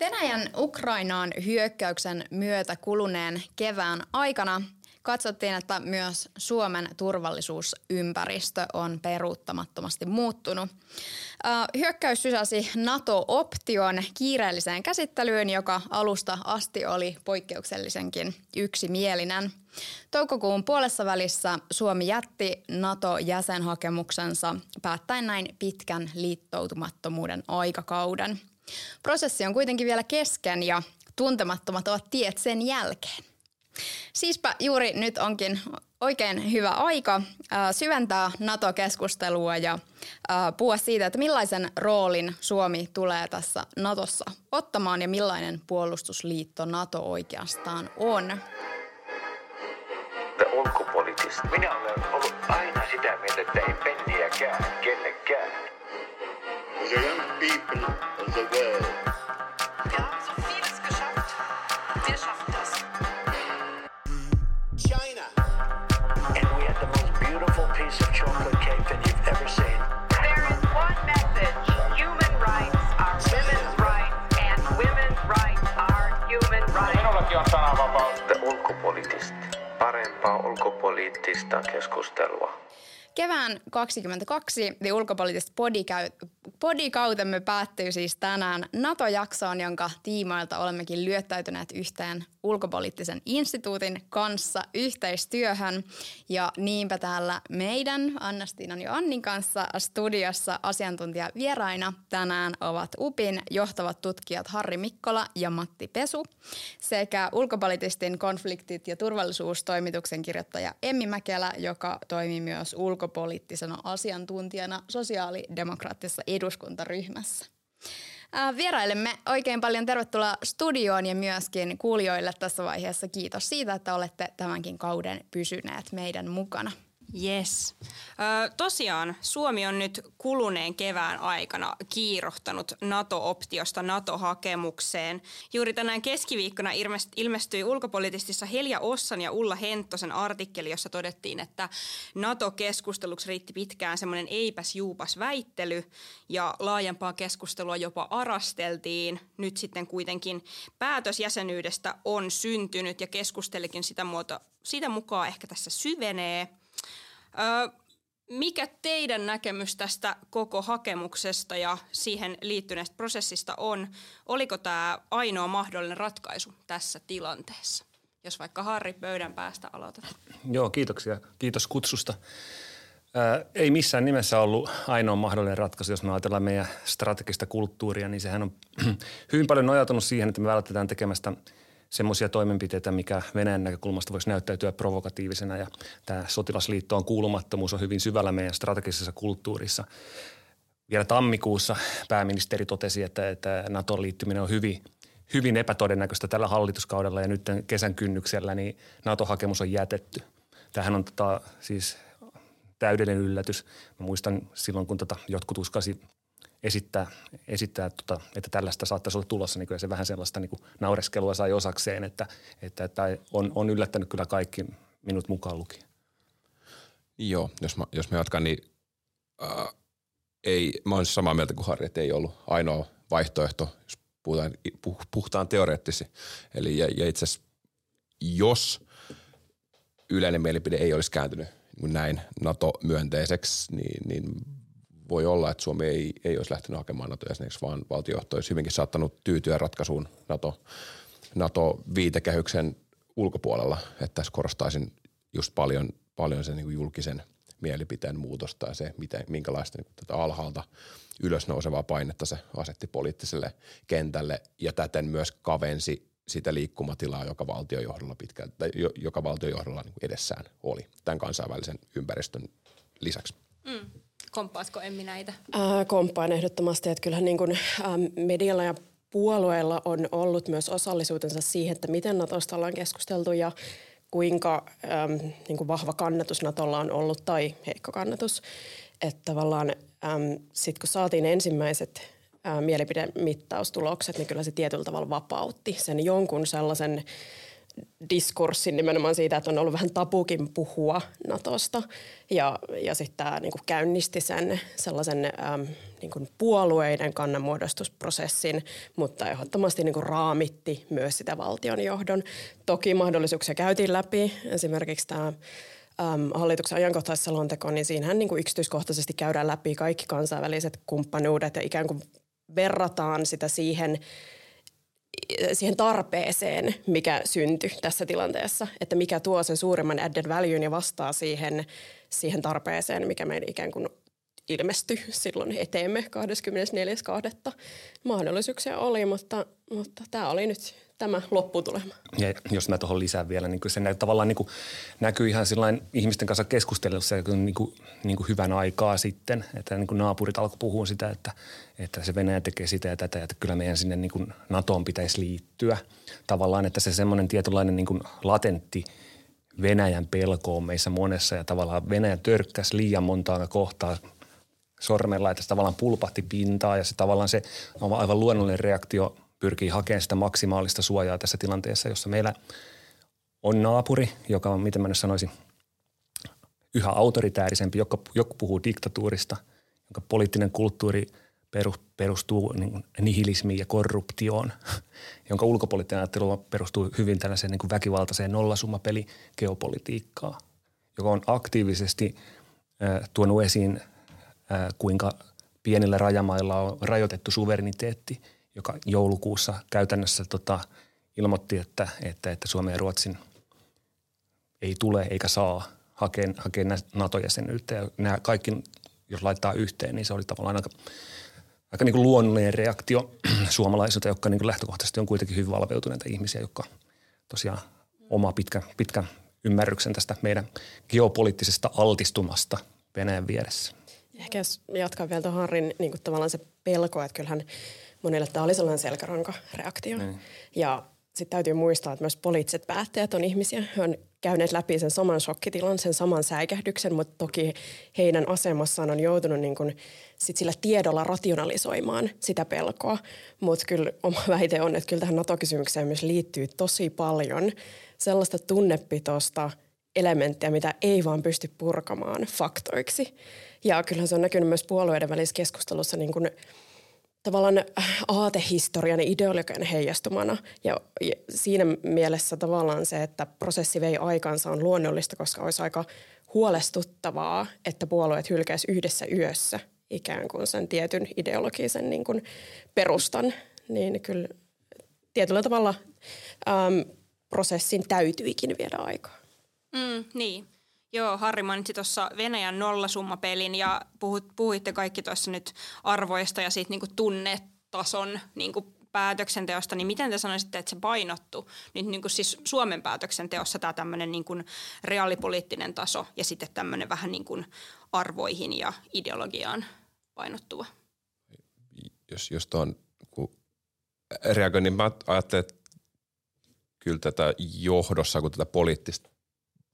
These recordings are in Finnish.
Venäjän Ukrainaan hyökkäyksen myötä kuluneen kevään aikana katsottiin, että myös Suomen turvallisuusympäristö on peruuttamattomasti muuttunut. Hyökkäys sysäsi NATO-option kiireelliseen käsittelyyn, joka alusta asti oli poikkeuksellisenkin yksimielinen. Toukokuun puolessa välissä Suomi jätti NATO-jäsenhakemuksensa päättäen näin pitkän liittoutumattomuuden aikakauden. Prosessi on kuitenkin vielä kesken ja tuntemattomat ovat tiet sen jälkeen. Siispä juuri nyt onkin oikein hyvä aika syventää NATO-keskustelua ja puhua siitä, että millaisen roolin Suomi tulee tässä NATOssa ottamaan ja millainen puolustusliitto NATO oikeastaan on. Minä olen ollut aina sitä mieltä, että ei penniäkään kenellekään. the young people of the world. So China. And we the most beautiful piece of chocolate cake that you've ever seen. There is one message. Human rights are women's rights and women's rights are human rights. On Parempaa keskustelua. Kevään 22 The Ulkopoliittista podi käy podikautemme päättyy siis tänään. NATO-jaksoon, jonka tiimoilta olemmekin lyöttäytyneet yhteen ulkopoliittisen instituutin kanssa yhteistyöhön. Ja niinpä täällä meidän Annastiinan ja Annin kanssa studiossa asiantuntijavieraina tänään ovat UPin johtavat tutkijat Harri Mikkola ja Matti Pesu sekä ulkopoliittistin konfliktit ja turvallisuustoimituksen kirjoittaja Emmi Mäkelä, joka toimii myös ulkopoliittisena asiantuntijana sosiaalidemokraattisessa eduskuntaryhmässä. Vierailemme oikein paljon tervetuloa studioon ja myöskin kuulijoille tässä vaiheessa kiitos siitä, että olette tämänkin kauden pysyneet meidän mukana. Yes. Ö, tosiaan Suomi on nyt kuluneen kevään aikana kiirohtanut NATO-optiosta NATO-hakemukseen. Juuri tänään keskiviikkona ilmestyi ulkopoliittisissa Helja Ossan ja Ulla Henttosen artikkeli, jossa todettiin, että NATO-keskusteluksi riitti pitkään semmoinen eipäs juupas väittely ja laajempaa keskustelua jopa arasteltiin. Nyt sitten kuitenkin päätös jäsenyydestä on syntynyt ja keskustelikin sitä, muoto, sitä mukaan ehkä tässä syvenee – mikä teidän näkemys tästä koko hakemuksesta ja siihen liittyneestä prosessista on? Oliko tämä ainoa mahdollinen ratkaisu tässä tilanteessa? Jos vaikka Harri pöydän päästä aloitat. Joo, kiitoksia. Kiitos kutsusta. Ää, ei missään nimessä ollut ainoa mahdollinen ratkaisu, jos me ajatellaan meidän strategista kulttuuria, niin sehän on hyvin paljon nojautunut siihen, että me vältetään tekemästä – semmoisia toimenpiteitä, mikä Venäjän näkökulmasta voisi näyttäytyä provokatiivisena ja tämä sotilasliittoon kuulumattomuus on hyvin syvällä meidän strategisessa kulttuurissa. Vielä tammikuussa pääministeri totesi, että, että NATOn liittyminen on hyvin, hyvin epätodennäköistä tällä hallituskaudella ja nyt kesän kynnyksellä niin NATO-hakemus on jätetty. Tähän on tota, siis täydellinen yllätys. Mä muistan silloin, kun tota jotkut uskasi esittää, esittää tota, että tällaista saattaisi olla tulossa, niin kyllä se vähän sellaista niin kuin naureskelua sai osakseen, että, että, että on, on yllättänyt kyllä kaikki minut mukaan lukien. Joo, jos mä, jos mä jatkan, niin äh, ei, mä olen samaa mieltä kuin Harri, että ei ollut ainoa vaihtoehto, jos puhutaan, puhutaan teoreettisesti. Eli ja, ja itse asiassa, jos yleinen mielipide ei olisi kääntynyt näin NATO-myönteiseksi, niin, niin voi olla, että Suomi ei, ei olisi lähtenyt hakemaan NATO-jäseneksi, vaan valtiojohto olisi hyvinkin saattanut tyytyä ratkaisuun NATO, NATO-viitekehyksen ulkopuolella. Että tässä korostaisin just paljon, paljon sen niin julkisen mielipiteen muutosta ja se, miten, minkälaista niin tätä alhaalta ylös nousevaa painetta se asetti poliittiselle kentälle ja täten myös kavensi sitä liikkumatilaa, joka valtiojohdolla pitkälti, tai joka valtiojohdolla niin edessään oli tämän kansainvälisen ympäristön lisäksi. Mm. Komppaatko Emmi näitä? Äh, komppaan ehdottomasti, että kyllähän niin kuin, ähm, medialla ja puolueilla on ollut myös osallisuutensa siihen, että miten Natosta ollaan keskusteltu ja kuinka ähm, niin kuin vahva kannatus Natolla on ollut tai heikko kannatus. Että tavallaan ähm, sitten kun saatiin ensimmäiset äh, mielipidemittaustulokset, niin kyllä se tietyllä tavalla vapautti sen jonkun sellaisen diskurssin nimenomaan siitä, että on ollut vähän tapukin puhua Natosta. Ja, ja sitten tämä niin käynnisti sen sellaisen äm, niin kuin puolueiden kannanmuodostusprosessin, mutta ehdottomasti niin kuin raamitti myös sitä valtionjohdon. Toki mahdollisuuksia käytiin läpi. Esimerkiksi tämä äm, hallituksen ajankohtaisselonteko, niin siinähän niin kuin yksityiskohtaisesti käydään läpi kaikki kansainväliset kumppanuudet ja ikään kuin verrataan sitä siihen – siihen tarpeeseen, mikä syntyi tässä tilanteessa, että mikä tuo sen suurimman added value ja vastaa siihen, siihen tarpeeseen, mikä meidän ikään kuin ilmestyi silloin eteemme 24.2. Mahdollisuuksia oli, mutta, mutta tämä oli nyt tämä lopputulema. Ja jos mä tuohon lisään vielä, niin se nä- tavallaan niin kuin näkyy ihan sillain ihmisten kanssa keskustelussa niin kuin, niin kuin hyvän aikaa sitten, että niin kuin naapurit alkoi puhua sitä, että, että se Venäjä tekee sitä ja tätä, että kyllä meidän sinne niin kuin NATOon pitäisi liittyä. Tavallaan, että se semmoinen tietynlainen niin kuin latentti Venäjän pelko on meissä monessa ja tavallaan Venäjä törkkäsi liian montaa kohtaa sormella, että se tavallaan pulpahti pintaa ja se tavallaan se aivan luonnollinen reaktio – pyrkii hakemaan sitä maksimaalista suojaa tässä tilanteessa, jossa meillä on naapuri, joka on, miten mä nyt sanoisin, yhä autoritäärisempi, joka, joku puhuu diktatuurista, jonka poliittinen kulttuuri perustuu niin nihilismiin ja korruptioon, jonka ulkopoliittinen ajattelu perustuu hyvin tällaiseen niin väkivaltaiseen nollasummapeli geopolitiikkaan, joka on aktiivisesti äh, tuonut esiin, kuinka pienillä rajamailla on rajoitettu suvereniteetti – joka joulukuussa käytännössä tota, ilmoitti, että, että, että Suomen ja Ruotsin ei tule eikä saa hakea, hakea NATO-jäsenyyttä. Ja nämä kaikki, jos laittaa yhteen, niin se oli tavallaan aika, aika niin kuin luonnollinen reaktio suomalaisilta, jotka niin kuin lähtökohtaisesti on kuitenkin hyvin valveutuneita ihmisiä, jotka tosiaan oma pitkä, pitkä ymmärryksen tästä meidän geopoliittisesta altistumasta Venäjän vieressä. Ehkä jos jatkaa vielä tuon Harrin niin kuin tavallaan se pelko, että kyllähän – monille tämä oli sellainen selkärankareaktio. Mm. Ja sitten täytyy muistaa, että myös poliittiset päättäjät on ihmisiä. He on käyneet läpi sen saman shokkitilan, sen saman säikähdyksen, mutta toki heidän asemassaan on joutunut niin kun sit sillä tiedolla rationalisoimaan sitä pelkoa. Mutta kyllä oma väite on, että kyllä tähän NATO-kysymykseen myös liittyy tosi paljon sellaista tunnepitoista elementtiä, mitä ei vaan pysty purkamaan faktoiksi. Ja kyllähän se on näkynyt myös puolueiden välisessä keskustelussa niin kuin – tavallaan aatehistorian ja ideologian heijastumana. Ja, ja siinä mielessä tavallaan se, että prosessi vei aikansa on luonnollista, koska olisi aika huolestuttavaa, että puolueet hylkäisi yhdessä yössä ikään kuin sen tietyn ideologisen niin kuin perustan. Niin kyllä tietyllä tavalla äm, prosessin täytyikin viedä aikaa. Mm, niin. Joo, Harri mainitsi tuossa Venäjän nollasummapelin ja puhut, puhuitte kaikki tuossa nyt arvoista ja siitä niinku tunnetason niinku päätöksenteosta, niin miten te sanoisitte, että se painottu nyt niin kuin siis Suomen päätöksenteossa tämä tämmöinen niin kuin reaalipoliittinen taso ja sitten tämmöinen vähän niin kuin arvoihin ja ideologiaan painottuva? Jos, jos tuon reagoin, niin mä ajattelen, että kyllä tätä johdossa, kun tätä poliittista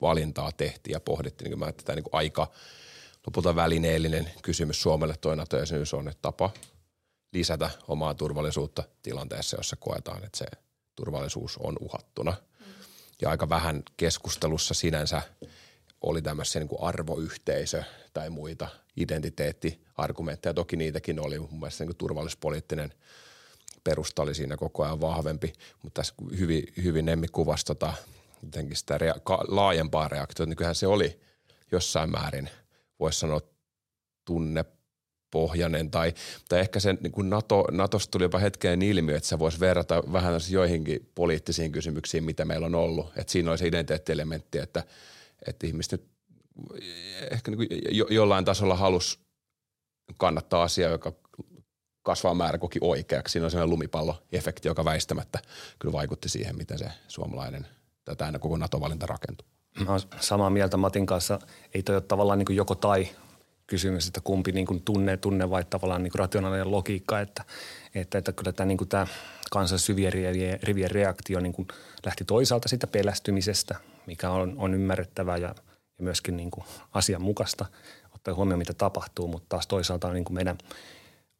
valintaa tehtiin ja pohdittiin, niin mä että tämä niin aika lopulta välineellinen kysymys Suomelle toi nato on että tapa lisätä omaa turvallisuutta tilanteessa, jossa koetaan, että se turvallisuus on uhattuna. Ja aika vähän keskustelussa sinänsä oli tämmöisiä niin arvoyhteisö tai muita identiteettiargumentteja. Toki niitäkin oli. Mun mielestä niin kuin turvallisuuspoliittinen perusta oli siinä koko ajan vahvempi, mutta tässä hyvin, hyvin Emmi kuvasi tota jotenkin sitä rea- ka- laajempaa reaktiota, niin kyllähän se oli jossain määrin, voisi sanoa, tunnepohjainen tai, tai ehkä sen niin kuin NATO, NATOsta tuli jopa hetkeen ilmiö, että se voisi verrata vähän joihinkin poliittisiin kysymyksiin, mitä meillä on ollut. Että siinä oli se identiteettielementti, että, että ihmiset ehkä niin kuin jo, jollain tasolla halus kannattaa asiaa, joka kasvaa määrä koki oikeaksi. Siinä on sellainen lumipalloefekti, joka väistämättä kyllä vaikutti siihen, miten se suomalainen tätä aina koko NATO-valinta rakentuu. Mä olen samaa mieltä Matin kanssa. Ei toi ole tavallaan niin joko tai kysymys, että kumpi niin kuin tunne, tunne vai tavallaan niin kuin rationaalinen logiikka, että, että, että kyllä tämä, niin kuin tämä kansan syvien rivien, rivien reaktio niin kuin lähti toisaalta sitä pelästymisestä, mikä on, on ymmärrettävää ja, ja myöskin niin kuin asianmukaista, ottaa huomioon mitä tapahtuu, mutta taas toisaalta niin kuin meidän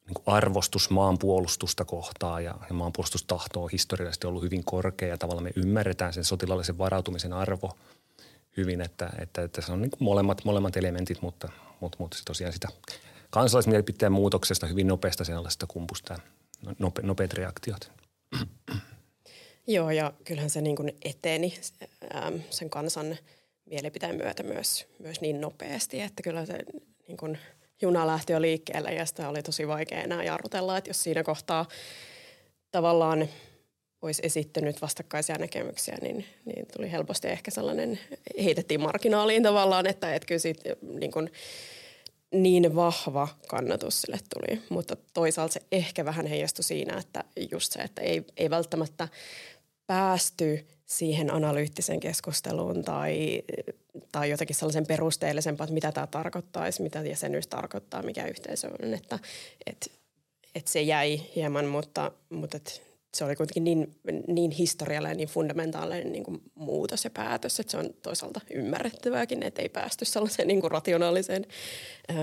niin arvostus maanpuolustusta kohtaa ja, ja maanpuolustustahto on historiallisesti ollut hyvin korkea ja tavallaan me ymmärretään sen sotilaallisen varautumisen arvo hyvin, että, että, että se on niin molemmat, molemmat elementit, mutta, mutta, mutta tosiaan sitä kansalaismielipiteen muutoksesta hyvin nopeasta sellaista kumpusta nope, nopeat reaktiot. Joo, ja kyllähän se niin kuin eteni sen kansan mielipiteen myötä myös, myös niin nopeasti, että kyllä se niin kuin juna lähti jo liikkeelle ja sitä oli tosi vaikea enää jarrutella, että jos siinä kohtaa tavallaan olisi esittänyt vastakkaisia näkemyksiä, niin, niin tuli helposti ehkä sellainen, heitettiin marginaaliin tavallaan, että et kyllä siitä niin, kuin, niin vahva kannatus sille tuli. Mutta toisaalta se ehkä vähän heijastui siinä, että just se, että ei, ei välttämättä päästy siihen analyyttiseen keskusteluun tai, tai jotenkin sellaisen perusteellisempaa, että mitä tämä tarkoittaisi, mitä jäsenyys tarkoittaa, mikä yhteisö on, että, että, että se jäi hieman, mutta, mutta että se oli kuitenkin niin, niin historiallinen, niin fundamentaalinen niin kuin muutos ja päätös, että se on toisaalta ymmärrettävääkin, että ei päästy sellaiseen niin kuin rationaaliseen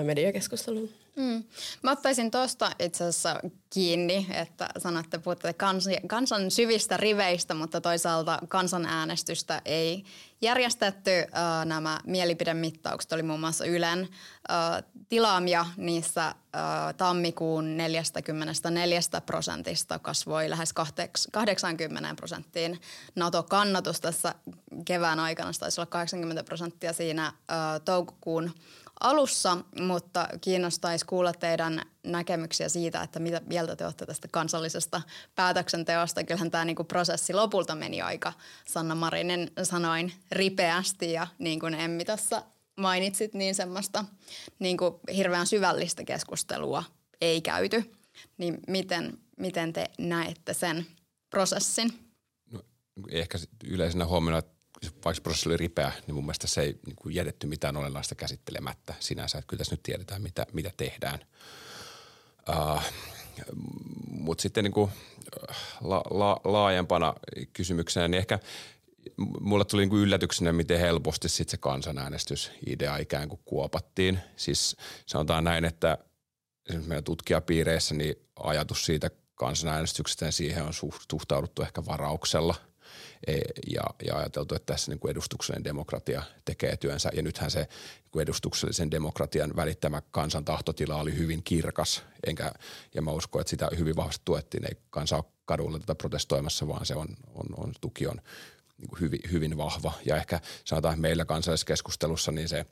mediakeskusteluun. Mm. Mä ottaisin tuosta itse asiassa kiinni, että sanotte, puhutte kans, kansan syvistä riveistä, mutta toisaalta kansanäänestystä ei järjestetty. Äh, nämä mielipidemittaukset oli muun muassa Ylen äh, tilaamia. Niissä äh, tammikuun 44 prosentista kasvoi lähes 80 prosenttiin NATO-kannatus tässä kevään aikana. Se taisi olla 80 prosenttia siinä äh, toukokuun alussa, mutta kiinnostaisi kuulla teidän näkemyksiä siitä, että mitä mieltä te olette tästä kansallisesta päätöksenteosta. Kyllähän tämä niinku prosessi lopulta meni aika Sanna Marinin sanoin ripeästi ja niin kuin Emmi tässä mainitsit, niin semmoista niin kuin hirveän syvällistä keskustelua ei käyty. Niin miten, miten te näette sen prosessin? No, ehkä yleisenä huomiona, että vaikka prosessi oli ripeä, niin mun mielestä se ei niin kuin jätetty mitään olennaista käsittelemättä sinänsä. Että kyllä tässä nyt tiedetään, mitä, mitä tehdään. Uh, Mutta sitten niin kuin la, la, laajempana kysymyksenä, niin ehkä mulle tuli niin kuin yllätyksenä, miten helposti sitten se kansanäänestysidea ikään kuin kuopattiin. Siis sanotaan näin, että esimerkiksi meidän tutkijapiireissä niin ajatus siitä kansanäänestyksestä niin siihen on suhtauduttu ehkä varauksella – ja, ja ajateltu, että tässä niin kuin edustuksellinen demokratia tekee työnsä. Ja nythän se niin kuin edustuksellisen demokratian välittämä kansan tahtotila oli hyvin kirkas, enkä, ja mä uskon, että sitä hyvin vahvasti tuettiin. Ei kansa ole kadulla tätä protestoimassa, vaan se on, on, on tuki on niin kuin hyvin, hyvin vahva. Ja ehkä sanotaan, meillä kansalliskeskustelussa niin se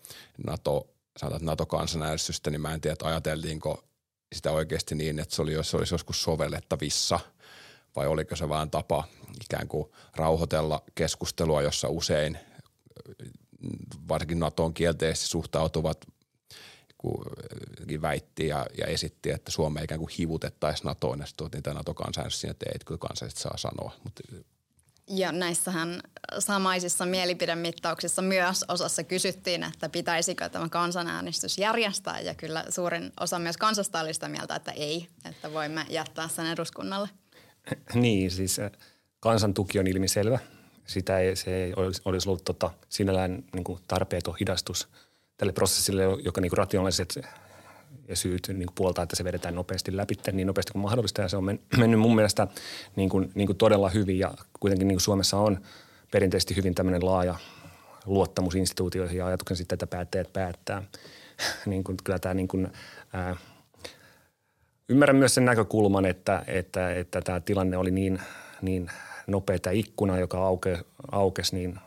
NATO, sanotaan, NATO-kansanäänestystä, niin mä en tiedä, että ajateltiinko sitä oikeasti niin, että se, oli, se olisi joskus sovellettavissa – vai oliko se vain tapa ikään kuin rauhoitella keskustelua, jossa usein varsinkin NATOon kielteisesti suhtautuvat väitti ja, ja esitti, että Suomea ikään kuin hivutettaisiin NATOon ja sitten niitä NATO-kansainvälisesti siinä, että ei, kyllä kansalliset saa sanoa. Mutta ja näissähän samaisissa mielipidemittauksissa myös osassa kysyttiin, että pitäisikö tämä kansanäänestys järjestää. Ja kyllä suurin osa myös kansasta oli sitä mieltä, että ei, että voimme jättää sen eduskunnalle. Niin, siis äh, kansan tuki on ilmiselvä. Sitä ei, se ei olisi, olisi ollut tota, sinällään niin kuin tarpeeton hidastus tälle prosessille, joka niin kuin rationaaliset ja syyt niin kuin puoltaa, että se vedetään nopeasti läpi niin nopeasti kuin mahdollista. Ja se on mennyt mun mielestä niin kuin, niin kuin todella hyvin ja kuitenkin niin kuin Suomessa on perinteisesti hyvin tämmöinen laaja luottamus instituutioihin ja ajatuksen sitten, että päättäjät päättää. niin kuin, kyllä tämä niin kuin, ää, Ymmärrän myös sen näkökulman, että, että, että tämä tilanne oli niin, niin nopea tämä ikkuna, joka auke, aukesi, niin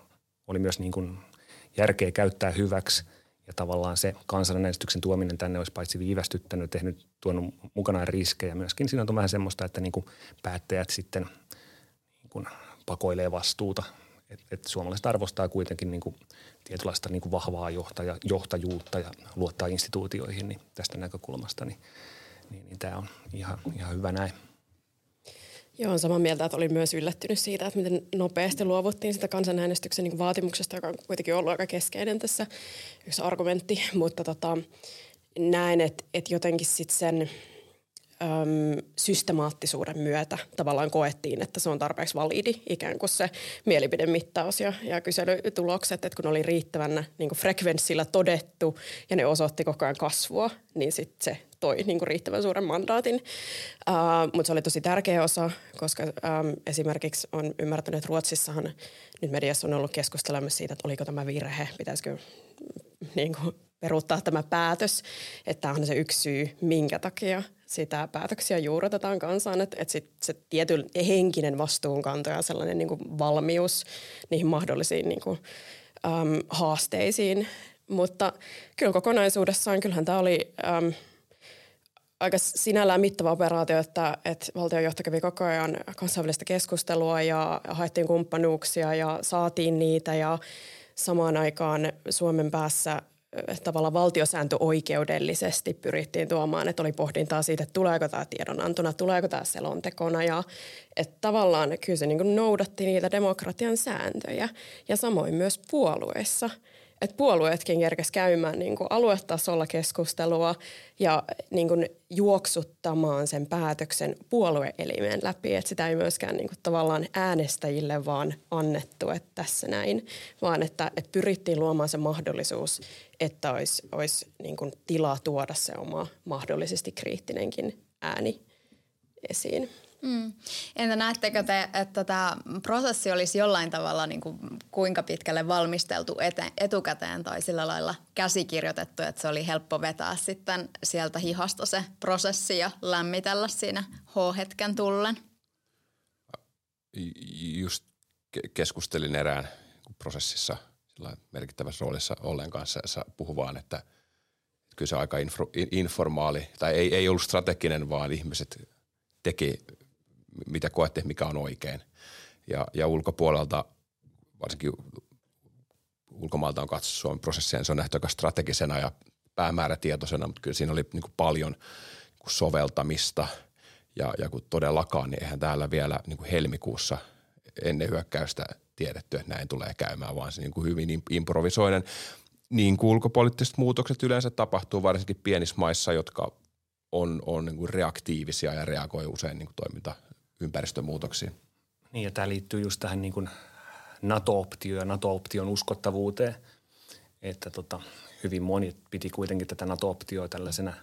oli myös niin kuin järkeä käyttää hyväksi. Ja tavallaan se kansanäänestyksen tuominen tänne olisi paitsi viivästyttänyt, tehnyt tuonut mukanaan riskejä. Myöskin siinä on vähän semmoista, että niin kuin päättäjät sitten niin kuin pakoilee vastuuta. Et, et suomalaiset arvostaa kuitenkin niin kuin tietynlaista niin kuin vahvaa johtaja, johtajuutta ja luottaa instituutioihin, niin tästä näkökulmasta niin – niin, niin tämä on ihan, ihan hyvä näin. Joo, on samaa mieltä, että olin myös yllättynyt siitä, että miten nopeasti luovuttiin sitä kansanäänestyksen niin vaatimuksesta, joka on kuitenkin ollut aika keskeinen tässä yksi argumentti, mutta tota, näen, että, että jotenkin sitten sen äm, systemaattisuuden myötä tavallaan koettiin, että se on tarpeeksi validi ikään kuin se mielipidemittaus ja, ja kyselytulokset, että kun oli riittävän niin kuin frekvenssillä todettu ja ne osoitti koko ajan kasvua, niin sitten se toi niin kuin riittävän suuren mandaatin. Uh, Mutta se oli tosi tärkeä osa, koska um, esimerkiksi on ymmärtänyt, että Ruotsissahan nyt mediassa on ollut keskustelemassa siitä, että oliko tämä virhe, pitäisikö niin kuin, peruuttaa tämä päätös. Että tämä on se yksi syy, minkä takia sitä päätöksiä juurotetaan kansaan, että, että sit se tietyn henkinen vastuunkanto ja sellainen niin kuin valmius niihin mahdollisiin niin kuin, äm, haasteisiin. Mutta kyllä kokonaisuudessaan, kyllähän tämä oli äm, aika sinällään mittava operaatio, että, että valtionjohto kävi koko ajan kansainvälistä keskustelua ja haettiin kumppanuuksia ja saatiin niitä ja samaan aikaan Suomen päässä tavalla valtiosääntöoikeudellisesti pyrittiin tuomaan, että oli pohdintaa siitä, että tuleeko tämä tiedonantona, tuleeko tämä selontekona ja että tavallaan kyllä se niin noudatti niitä demokratian sääntöjä. Ja samoin myös puolueissa – että puolueetkin kerkes käymään niin kuin aluetasolla keskustelua ja niin kuin juoksuttamaan sen päätöksen puolueelimen läpi. Että sitä ei myöskään niin kuin tavallaan äänestäjille vaan annettu, että tässä näin, vaan että, että pyrittiin luomaan se mahdollisuus, että olisi, olisi niin kuin tilaa tuoda se oma mahdollisesti kriittinenkin ääni esiin. Mm. Entä näettekö te, että tämä prosessi olisi jollain tavalla niin kuin kuinka pitkälle valmisteltu ete, etukäteen tai sillä lailla käsikirjoitettu, että se oli helppo vetää sitten sieltä hihasta se prosessi ja lämmitellä siinä H-hetken tullen? Just keskustelin erään prosessissa merkittävässä roolissa ollen kanssa ja puhu vaan, että kyllä se aika info, informaali, tai ei, ei ollut strateginen, vaan ihmiset teki mitä koette, mikä on oikein. Ja, ja ulkopuolelta, varsinkin ulkomailta on katsottu Suomen prosessia, niin se on nähty aika strategisena ja päämäärätietoisena, mutta kyllä siinä oli niin kuin paljon niin kuin soveltamista. Ja, ja kun todellakaan, niin eihän täällä vielä niin kuin helmikuussa ennen hyökkäystä tiedetty, että näin tulee käymään, vaan se niin kuin hyvin improvisoinen. Niin kuin ulkopoliittiset muutokset yleensä tapahtuu varsinkin pienissä maissa, jotka on, on niin kuin reaktiivisia ja reagoi usein niin kuin toiminta ympäristömuutoksiin. Niin ja tämä liittyy just tähän niin kuin NATO-optioon ja NATO-option uskottavuuteen, että tota, hyvin moni piti kuitenkin tätä NATO-optioa tällaisena,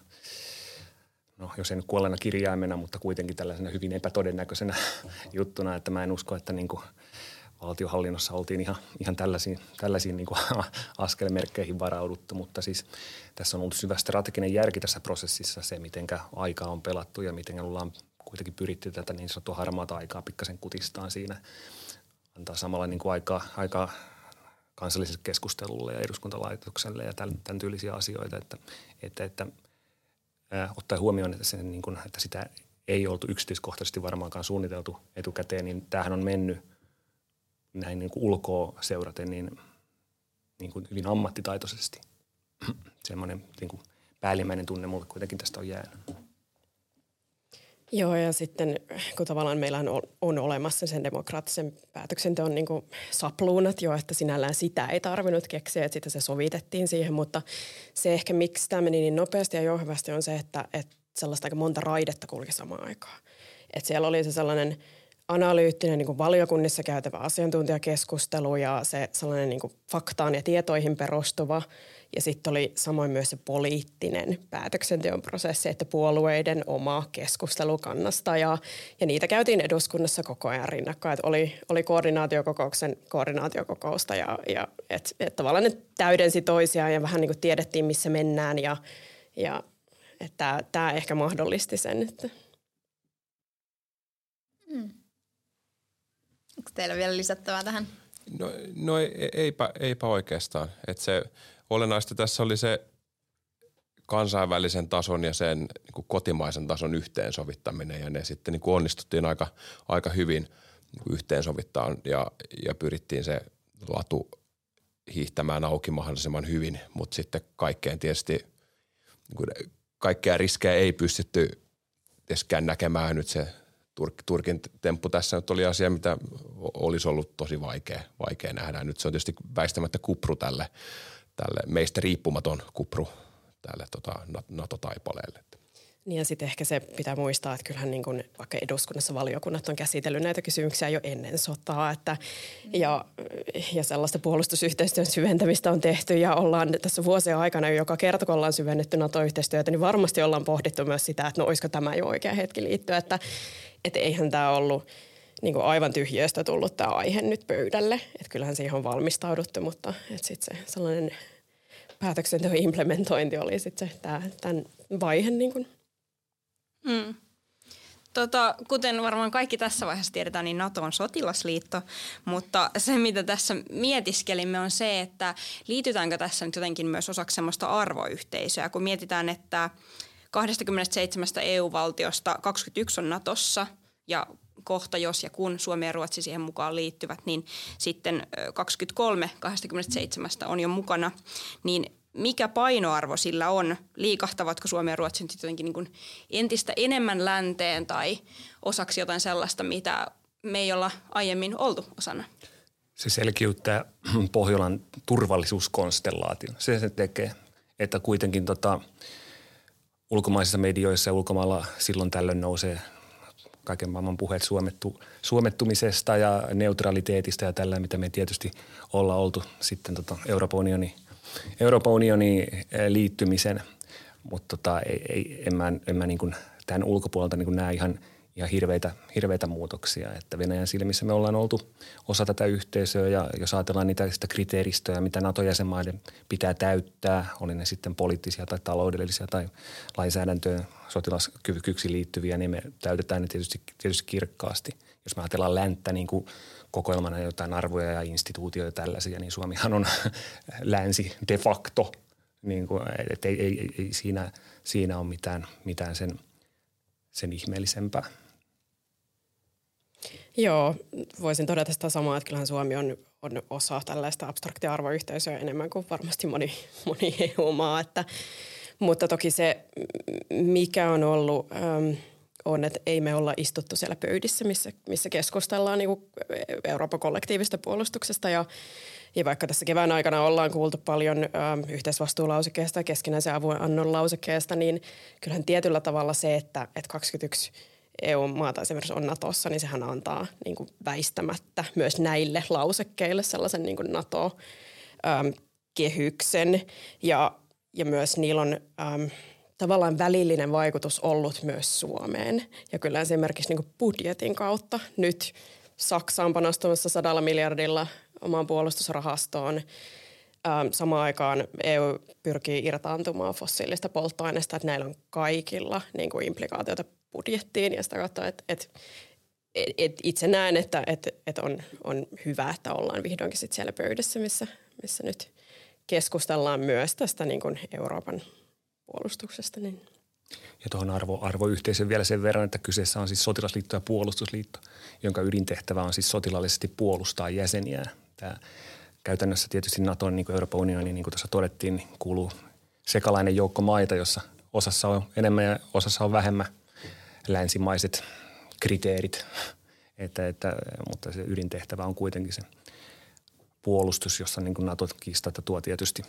no jos ei nyt kuolleena kirjaimena, mutta kuitenkin tällaisena hyvin epätodennäköisenä juttuna, että mä en usko, että niin kuin valtiohallinnossa oltiin ihan, ihan tällaisiin, tällaisiin niin kuin askelmerkkeihin varauduttu, mutta siis tässä on ollut syvä strateginen järki tässä prosessissa se, miten aikaa on pelattu ja miten ollaan kuitenkin pyritty tätä niin sanottua harmaata aikaa pikkasen kutistaan siinä. Antaa samalla niin kuin aikaa, aikaa kansalliselle keskustelulle ja eduskuntalaitokselle ja tämän, tämän tyylisiä asioita, että, että, että ää, ottaen huomioon, että, sen, niin kuin, että sitä ei oltu yksityiskohtaisesti varmaankaan suunniteltu etukäteen, niin tämähän on mennyt näin niin kuin ulkoa seuraten niin, niin kuin hyvin ammattitaitoisesti. Semmoinen niin kuin päällimmäinen tunne mulle kuitenkin tästä on jäänyt. Joo, ja sitten kun tavallaan meillä on, on olemassa sen demokraattisen päätöksenteon niin sapluunat jo, että sinällään sitä ei tarvinnut keksiä, että sitten se sovitettiin siihen, mutta se ehkä miksi tämä meni niin nopeasti ja jouhevasti on se, että, että sellaista aika monta raidetta kulki samaan aikaan. Että siellä oli se sellainen analyyttinen niin valiokunnissa käytävä asiantuntijakeskustelu ja se sellainen niin faktaan ja tietoihin perustuva – ja sitten oli samoin myös se poliittinen päätöksenteon prosessi, että puolueiden oma keskustelu kannasta ja, ja niitä käytiin eduskunnassa koko ajan rinnakkain. Että oli, oli koordinaatiokokouksen koordinaatiokokousta ja, ja että et tavallaan ne täydensi toisiaan ja vähän niin kuin tiedettiin, missä mennään ja, ja että tämä ehkä mahdollisti sen. Että. Hmm. Onko teillä vielä lisättävää tähän? No, no eipä, eipä oikeastaan. Että se olennaista tässä oli se kansainvälisen tason ja sen niin kuin kotimaisen tason yhteensovittaminen ja ne sitten niin kuin onnistuttiin aika, aika hyvin niin kuin yhteensovittaa ja, ja pyrittiin se latu hiihtämään auki mahdollisimman hyvin, mutta sitten kaikkeen tietysti niin kuin kaikkea riskejä ei pystytty tietysti näkemään nyt se Turk, Turkin temppu tässä nyt oli asia, mitä olisi ollut tosi vaikea, vaikea nähdä. Nyt se on tietysti väistämättä kupru tälle, tälle meistä riippumaton kupru tälle tota, NATO-taipaleelle. Niin ja sitten ehkä se pitää muistaa, että kyllähän niin kuin vaikka eduskunnassa valiokunnat on käsitellyt näitä kysymyksiä jo ennen sotaa. Että, ja, ja sellaista puolustusyhteistyön syventämistä on tehty ja ollaan tässä vuosien aikana, joka kerta kun ollaan syvennetty NATO-yhteistyötä, niin varmasti ollaan pohdittu myös sitä, että no olisiko tämä jo oikea hetki liittyä. Että, että eihän tämä ollut niin kuin aivan tyhjöstä tullut tämä aihe nyt pöydälle. Että kyllähän siihen on valmistauduttu, mutta sitten se sellainen päätöksenteon implementointi oli sitten se tämä, tämän vaihe niin kuin Mm. Tota, kuten varmaan kaikki tässä vaiheessa tiedetään, niin NATO on sotilasliitto, mutta se mitä tässä mietiskelimme on se, että liitytäänkö tässä nyt jotenkin myös osaksi sellaista arvoyhteisöä, kun mietitään, että 27 EU-valtiosta 21 on Natossa ja kohta, jos ja kun Suomi ja Ruotsi siihen mukaan liittyvät, niin sitten 23 27 on jo mukana, niin mikä painoarvo sillä on? Liikahtavatko Suomi ja Ruotsi nyt jotenkin niin kuin entistä enemmän länteen tai osaksi jotain sellaista, mitä me ei olla aiemmin oltu osana? Se selkiyttää Pohjolan turvallisuuskonstellaation. Se se tekee, että kuitenkin tota, ulkomaisissa medioissa ja ulkomailla silloin tällöin nousee kaiken maailman puheet suomettu, suomettumisesta ja neutraliteetista ja tällä, mitä me tietysti ollaan oltu sitten tota Euroopan unionin – Euroopan unionin eh, liittymisen, mutta tota, ei, ei, en mä, en mä niin kuin tämän ulkopuolelta niin kuin näe ihan, ihan hirveitä, hirveitä muutoksia. Että Venäjän silmissä me ollaan oltu osa tätä yhteisöä ja jos ajatellaan niitä sitä kriteeristöä, mitä NATO-jäsenmaiden pitää täyttää, oli ne sitten poliittisia tai taloudellisia tai lainsäädäntöön sotilaskyvykyksi liittyviä, niin me täytetään ne tietysti, tietysti kirkkaasti. Jos me ajatellaan länttä niin kuin – kokoelmana jotain arvoja ja instituutioita tällaisia, niin Suomihan on länsi de facto. Niin kuin, et ei, ei, ei siinä, siinä ole mitään, mitään sen, sen ihmeellisempää. Joo, voisin todeta sitä samaa, että kyllähän Suomi on, on osa tällaista abstraktia arvoyhteisöä enemmän kuin varmasti moni, moni EU-maa. Että, mutta toki se, mikä on ollut... On, että ei me olla istuttu siellä pöydissä, missä, missä keskustellaan niin Euroopan kollektiivista puolustuksesta ja ja vaikka tässä kevään aikana ollaan kuultu paljon ö, yhteisvastuulausekkeesta ja keskinäisen avun annon lausekkeesta, niin kyllähän tietyllä tavalla se, että, että 21 EU-maata esimerkiksi on Natossa, niin sehän antaa niin kuin väistämättä myös näille lausekkeille sellaisen niin kuin NATO-kehyksen. Ja, ja myös niillä on... Ö, tavallaan välillinen vaikutus ollut myös Suomeen. Ja kyllä esimerkiksi niin budjetin kautta nyt Saksa on panostamassa sadalla miljardilla omaan puolustusrahastoon. Samaan aikaan EU pyrkii irtaantumaan fossiilista polttoaineesta, että näillä on kaikilla niin kuin implikaatioita budjettiin ja sitä kautta, että, että et itse näen, että et, et on, on hyvä, että ollaan vihdoinkin sit siellä pöydässä, missä, missä nyt keskustellaan myös tästä niin kuin Euroopan puolustuksesta. Niin. Ja tuohon arvo, arvoyhteisön vielä sen verran, että kyseessä on siis sotilasliitto ja puolustusliitto, jonka ydintehtävä on siis sotilaallisesti puolustaa jäseniä. Tämä käytännössä tietysti Naton, niin kuin Euroopan unioni, niin kuin tuossa todettiin, niin kuuluu sekalainen joukko maita, jossa osassa on enemmän ja osassa on vähemmän länsimaiset kriteerit. Että, että, mutta se ydintehtävä on kuitenkin se puolustus, jossa niin kuin NATO-kiistat tuo tietysti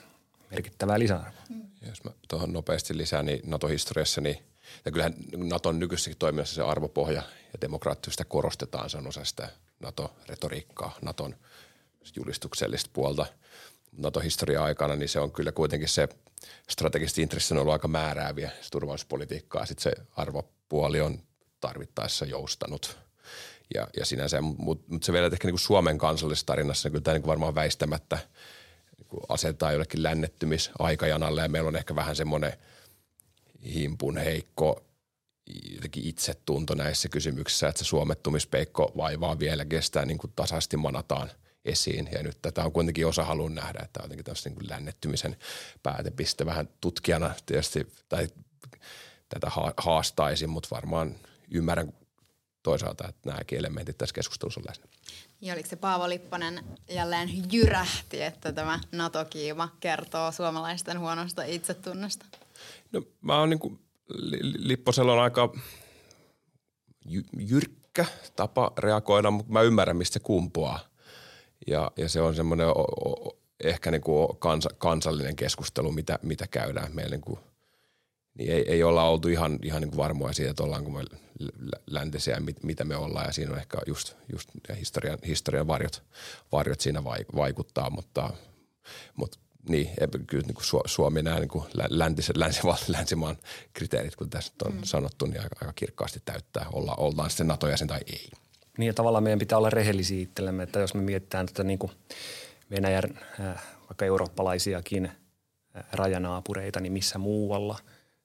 merkittävää lisäarvoa. Jos mä tuohon nopeasti lisään, niin NATO-historiassa, niin ja kyllähän Naton nykyisessäkin toiminnassa se arvopohja ja demokraattista korostetaan, se on osa sitä NATO-retoriikkaa, Naton julistuksellista puolta. NATO-historia aikana, niin se on kyllä kuitenkin se strategisesti intressit on ollut aika määrääviä se turvallisuuspolitiikkaa. Sitten se arvopuoli on tarvittaessa joustanut. Ja, ja sinänsä, mutta mut se vielä ehkä niin kuin Suomen kansallisessa tarinassa, niin kyllä tämä niin varmaan väistämättä – asetetaan jollekin lännettymisaikajanalle ja meillä on ehkä vähän semmoinen himpun heikko jotenkin itsetunto näissä kysymyksissä, että se suomettumispeikko vaivaa vielä kestää niin kuin tasaisesti manataan esiin. Ja nyt tätä on kuitenkin osa halunnut nähdä, että on jotenkin niin kuin lännettymisen päätepiste vähän tutkijana tietysti, tai tätä haastaisin, mutta varmaan ymmärrän toisaalta, että nämäkin elementit tässä keskustelussa on läsnä. Ja oliko se Paavo Lipponen jälleen jyrähti, että tämä NATO-kiima kertoo suomalaisten huonosta itsetunnosta? No mä oon niin kuin, Lipposella on aika jyrkkä tapa reagoida, mutta mä ymmärrän, mistä se kumpuaa. Ja, ja se on semmoinen ehkä niin kuin kansa, kansallinen keskustelu, mitä, mitä käydään. Meillä niin kuin niin ei, ei olla oltu ihan, ihan niin kuin varmoja siitä, että ollaanko me läntisiä, mit, mitä me ollaan. Ja siinä on ehkä just, just historian, historian varjot, varjot siinä vaikuttaa, mutta, mutta niin, kyllä niin kuin Suomi nämä niin kuin läntiset, länsimaan, länsimaan kriteerit, kun tässä on mm. sanottu, niin aika, aika kirkkaasti täyttää, olla, ollaan sitten NATO-jäsen tai ei. Niin tavallaan meidän pitää olla rehellisiä itsellemme, että jos me mietitään tätä niin kuin Venäjän äh, vaikka eurooppalaisiakin äh, rajanaapureita, niin missä muualla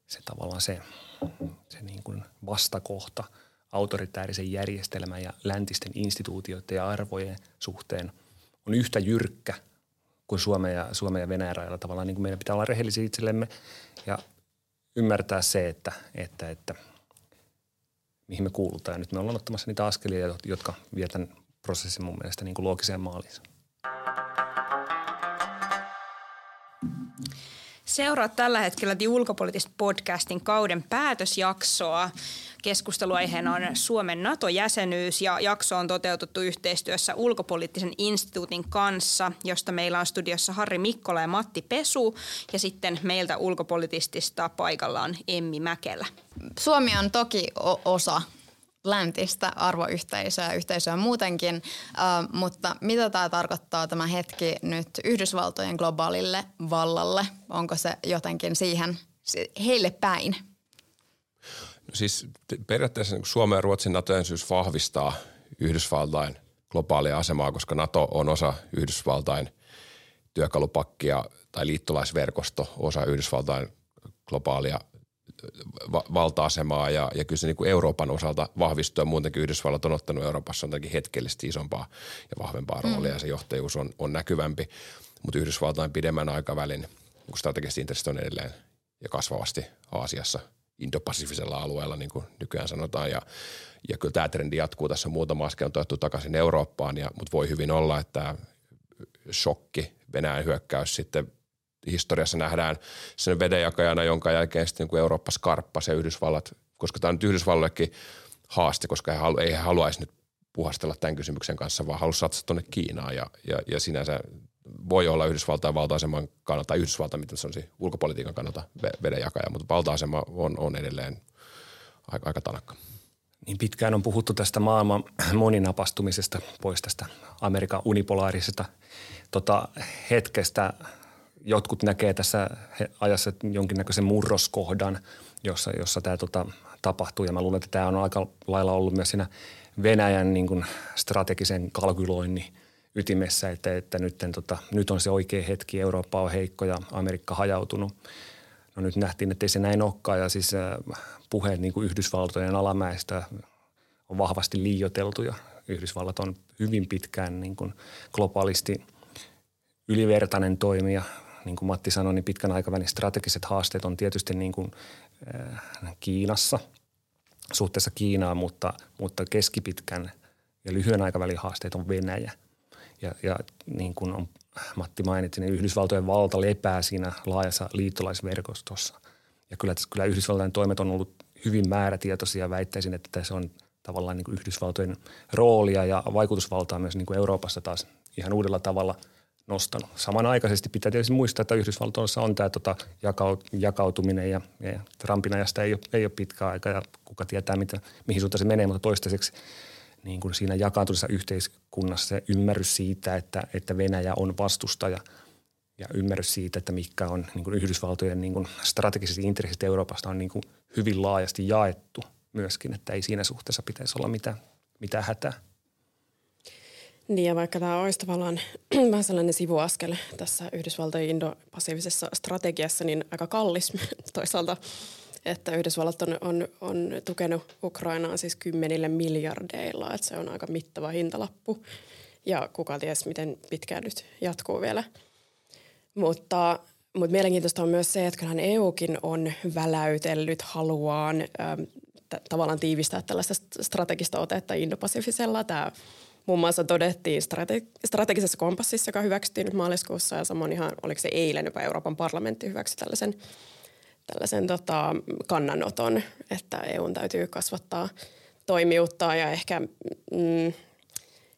se tavallaan se, se niin kuin vastakohta autoritäärisen järjestelmän ja läntisten instituutioiden ja arvojen suhteen on yhtä jyrkkä kuin Suomen ja, Suomen ja Venäjän rajalla. Tavallaan niin kuin meidän pitää olla rehellisiä itsellemme ja ymmärtää se, että, että, että mihin me kuulutaan. Ja nyt me ollaan ottamassa niitä askelia, jotka vietän prosessin mun mielestä niin kuin loogiseen maaliin. Seuraat tällä hetkellä The Ulkopoliittista podcastin kauden päätösjaksoa. Keskusteluaiheena on Suomen NATO-jäsenyys ja jakso on toteutettu yhteistyössä ulkopoliittisen instituutin kanssa, josta meillä on studiossa Harri Mikkola ja Matti Pesu ja sitten meiltä ulkopoliittista paikalla on Emmi Mäkelä. Suomi on toki osa läntistä arvoyhteisöä, yhteisöä muutenkin, uh, mutta mitä tämä tarkoittaa tämä hetki nyt Yhdysvaltojen globaalille vallalle? Onko se jotenkin siihen heille päin? No siis periaatteessa niin Suomen ja Ruotsin nato vahvistaa Yhdysvaltain globaalia asemaa, koska NATO on osa Yhdysvaltain työkalupakkia tai liittolaisverkosto, osa Yhdysvaltain globaalia va- valta-asemaa ja, ja kyllä se niin kuin Euroopan osalta vahvistuu ja muutenkin Yhdysvallat on ottanut Euroopassa jotenkin hetkellisesti isompaa ja vahvempaa roolia mm. ja se johtajuus on, on näkyvämpi, mutta Yhdysvaltain pidemmän aikavälin niin strategiset intressit on edelleen ja kasvavasti Aasiassa – indopasifisella alueella, niin kuin nykyään sanotaan. Ja, ja kyllä tämä trendi jatkuu. Tässä muutama askel on toettu takaisin Eurooppaan, ja, mutta voi hyvin olla, että shokki, Venäjän hyökkäys sitten historiassa nähdään sen vedenjakajana, jonka jälkeen sitten niin Eurooppa skarppasi ja Yhdysvallat, koska tämä on nyt Yhdysvalloillekin haaste, koska he halu, ei he haluaisi nyt puhastella tämän kysymyksen kanssa, vaan haluaisi satsata tuonne Kiinaan ja, ja, ja sinänsä voi olla Yhdysvaltain valta-aseman kannalta, tai Yhdysvaltain, mitä se on ulkopolitiikan kannalta vedenjakaja, mutta valta-asema on, on edelleen aika, aika tanakka. Niin pitkään on puhuttu tästä maailman moninapastumisesta pois tästä Amerikan unipolaarisesta tota, hetkestä – jotkut näkee tässä ajassa jonkinnäköisen murroskohdan, jossa, jossa tämä tota, tapahtuu. Ja mä luulen, että tämä on aika lailla ollut myös siinä Venäjän niin kuin strategisen kalkyloinnin ytimessä, että, että nyt, tota, nyt on se oikea hetki, Eurooppa on heikko ja Amerikka hajautunut. No nyt nähtiin, että ei se näin olekaan ja siis äh, puheet niin kuin Yhdysvaltojen alamäestä on vahvasti liioteltu ja Yhdysvallat on hyvin pitkään niin kuin globaalisti ylivertainen toimija niin kuin Matti sanoi, niin pitkän aikavälin strategiset haasteet on tietysti niin kuin, äh, Kiinassa, suhteessa Kiinaan, mutta, mutta keskipitkän ja lyhyen aikavälin haasteet on Venäjä. Ja, ja niin kuin on, Matti mainitsi, niin Yhdysvaltojen valta lepää siinä laajassa liittolaisverkostossa. Ja kyllä, kyllä Yhdysvaltojen toimet on ollut hyvin määrätietoisia. Väittäisin, että tässä on tavallaan niin kuin Yhdysvaltojen roolia ja vaikutusvaltaa myös niin kuin Euroopassa taas ihan uudella tavalla – nostanut. Samanaikaisesti pitää tietysti muistaa, että Yhdysvaltoissa on tämä tota, jakautuminen ja, ja Trumpin ajasta ei ole, ei ole pitkä aika ja kuka tietää, mitä, mihin suuntaan se menee, mutta toistaiseksi niin kuin siinä jakaantuneessa yhteiskunnassa se ymmärrys siitä, että, että Venäjä on vastustaja ja ymmärrys siitä, että mikä on niin kuin Yhdysvaltojen niin kuin strategiset intressit Euroopasta on niin kuin hyvin laajasti jaettu myöskin, että ei siinä suhteessa pitäisi olla mitään, mitään hätää. Niin ja vaikka tämä olisi tavallaan vähän sellainen sivuaskel tässä Yhdysvaltojen indo-passiivisessa strategiassa, niin aika kallis toisaalta, että Yhdysvallat on, on, on tukenut Ukrainaa siis kymmenille miljardeilla, että se on aika mittava hintalappu ja kuka ties miten pitkään nyt jatkuu vielä. Mutta, mutta mielenkiintoista on myös se, että kyllähän EUkin on väläytellyt haluaan ähm, t- tavallaan tiivistää tällaista strategista otetta Indo-Pasifisella. Tämä muun muassa todettiin strate- strategisessa kompassissa, joka hyväksyttiin nyt maaliskuussa ja samoin ihan, oliko se eilen jopa Euroopan parlamentti hyväksyi tällaisen, tällaisen tota, kannanoton, että EUn täytyy kasvattaa toimiutta ja ehkä mm,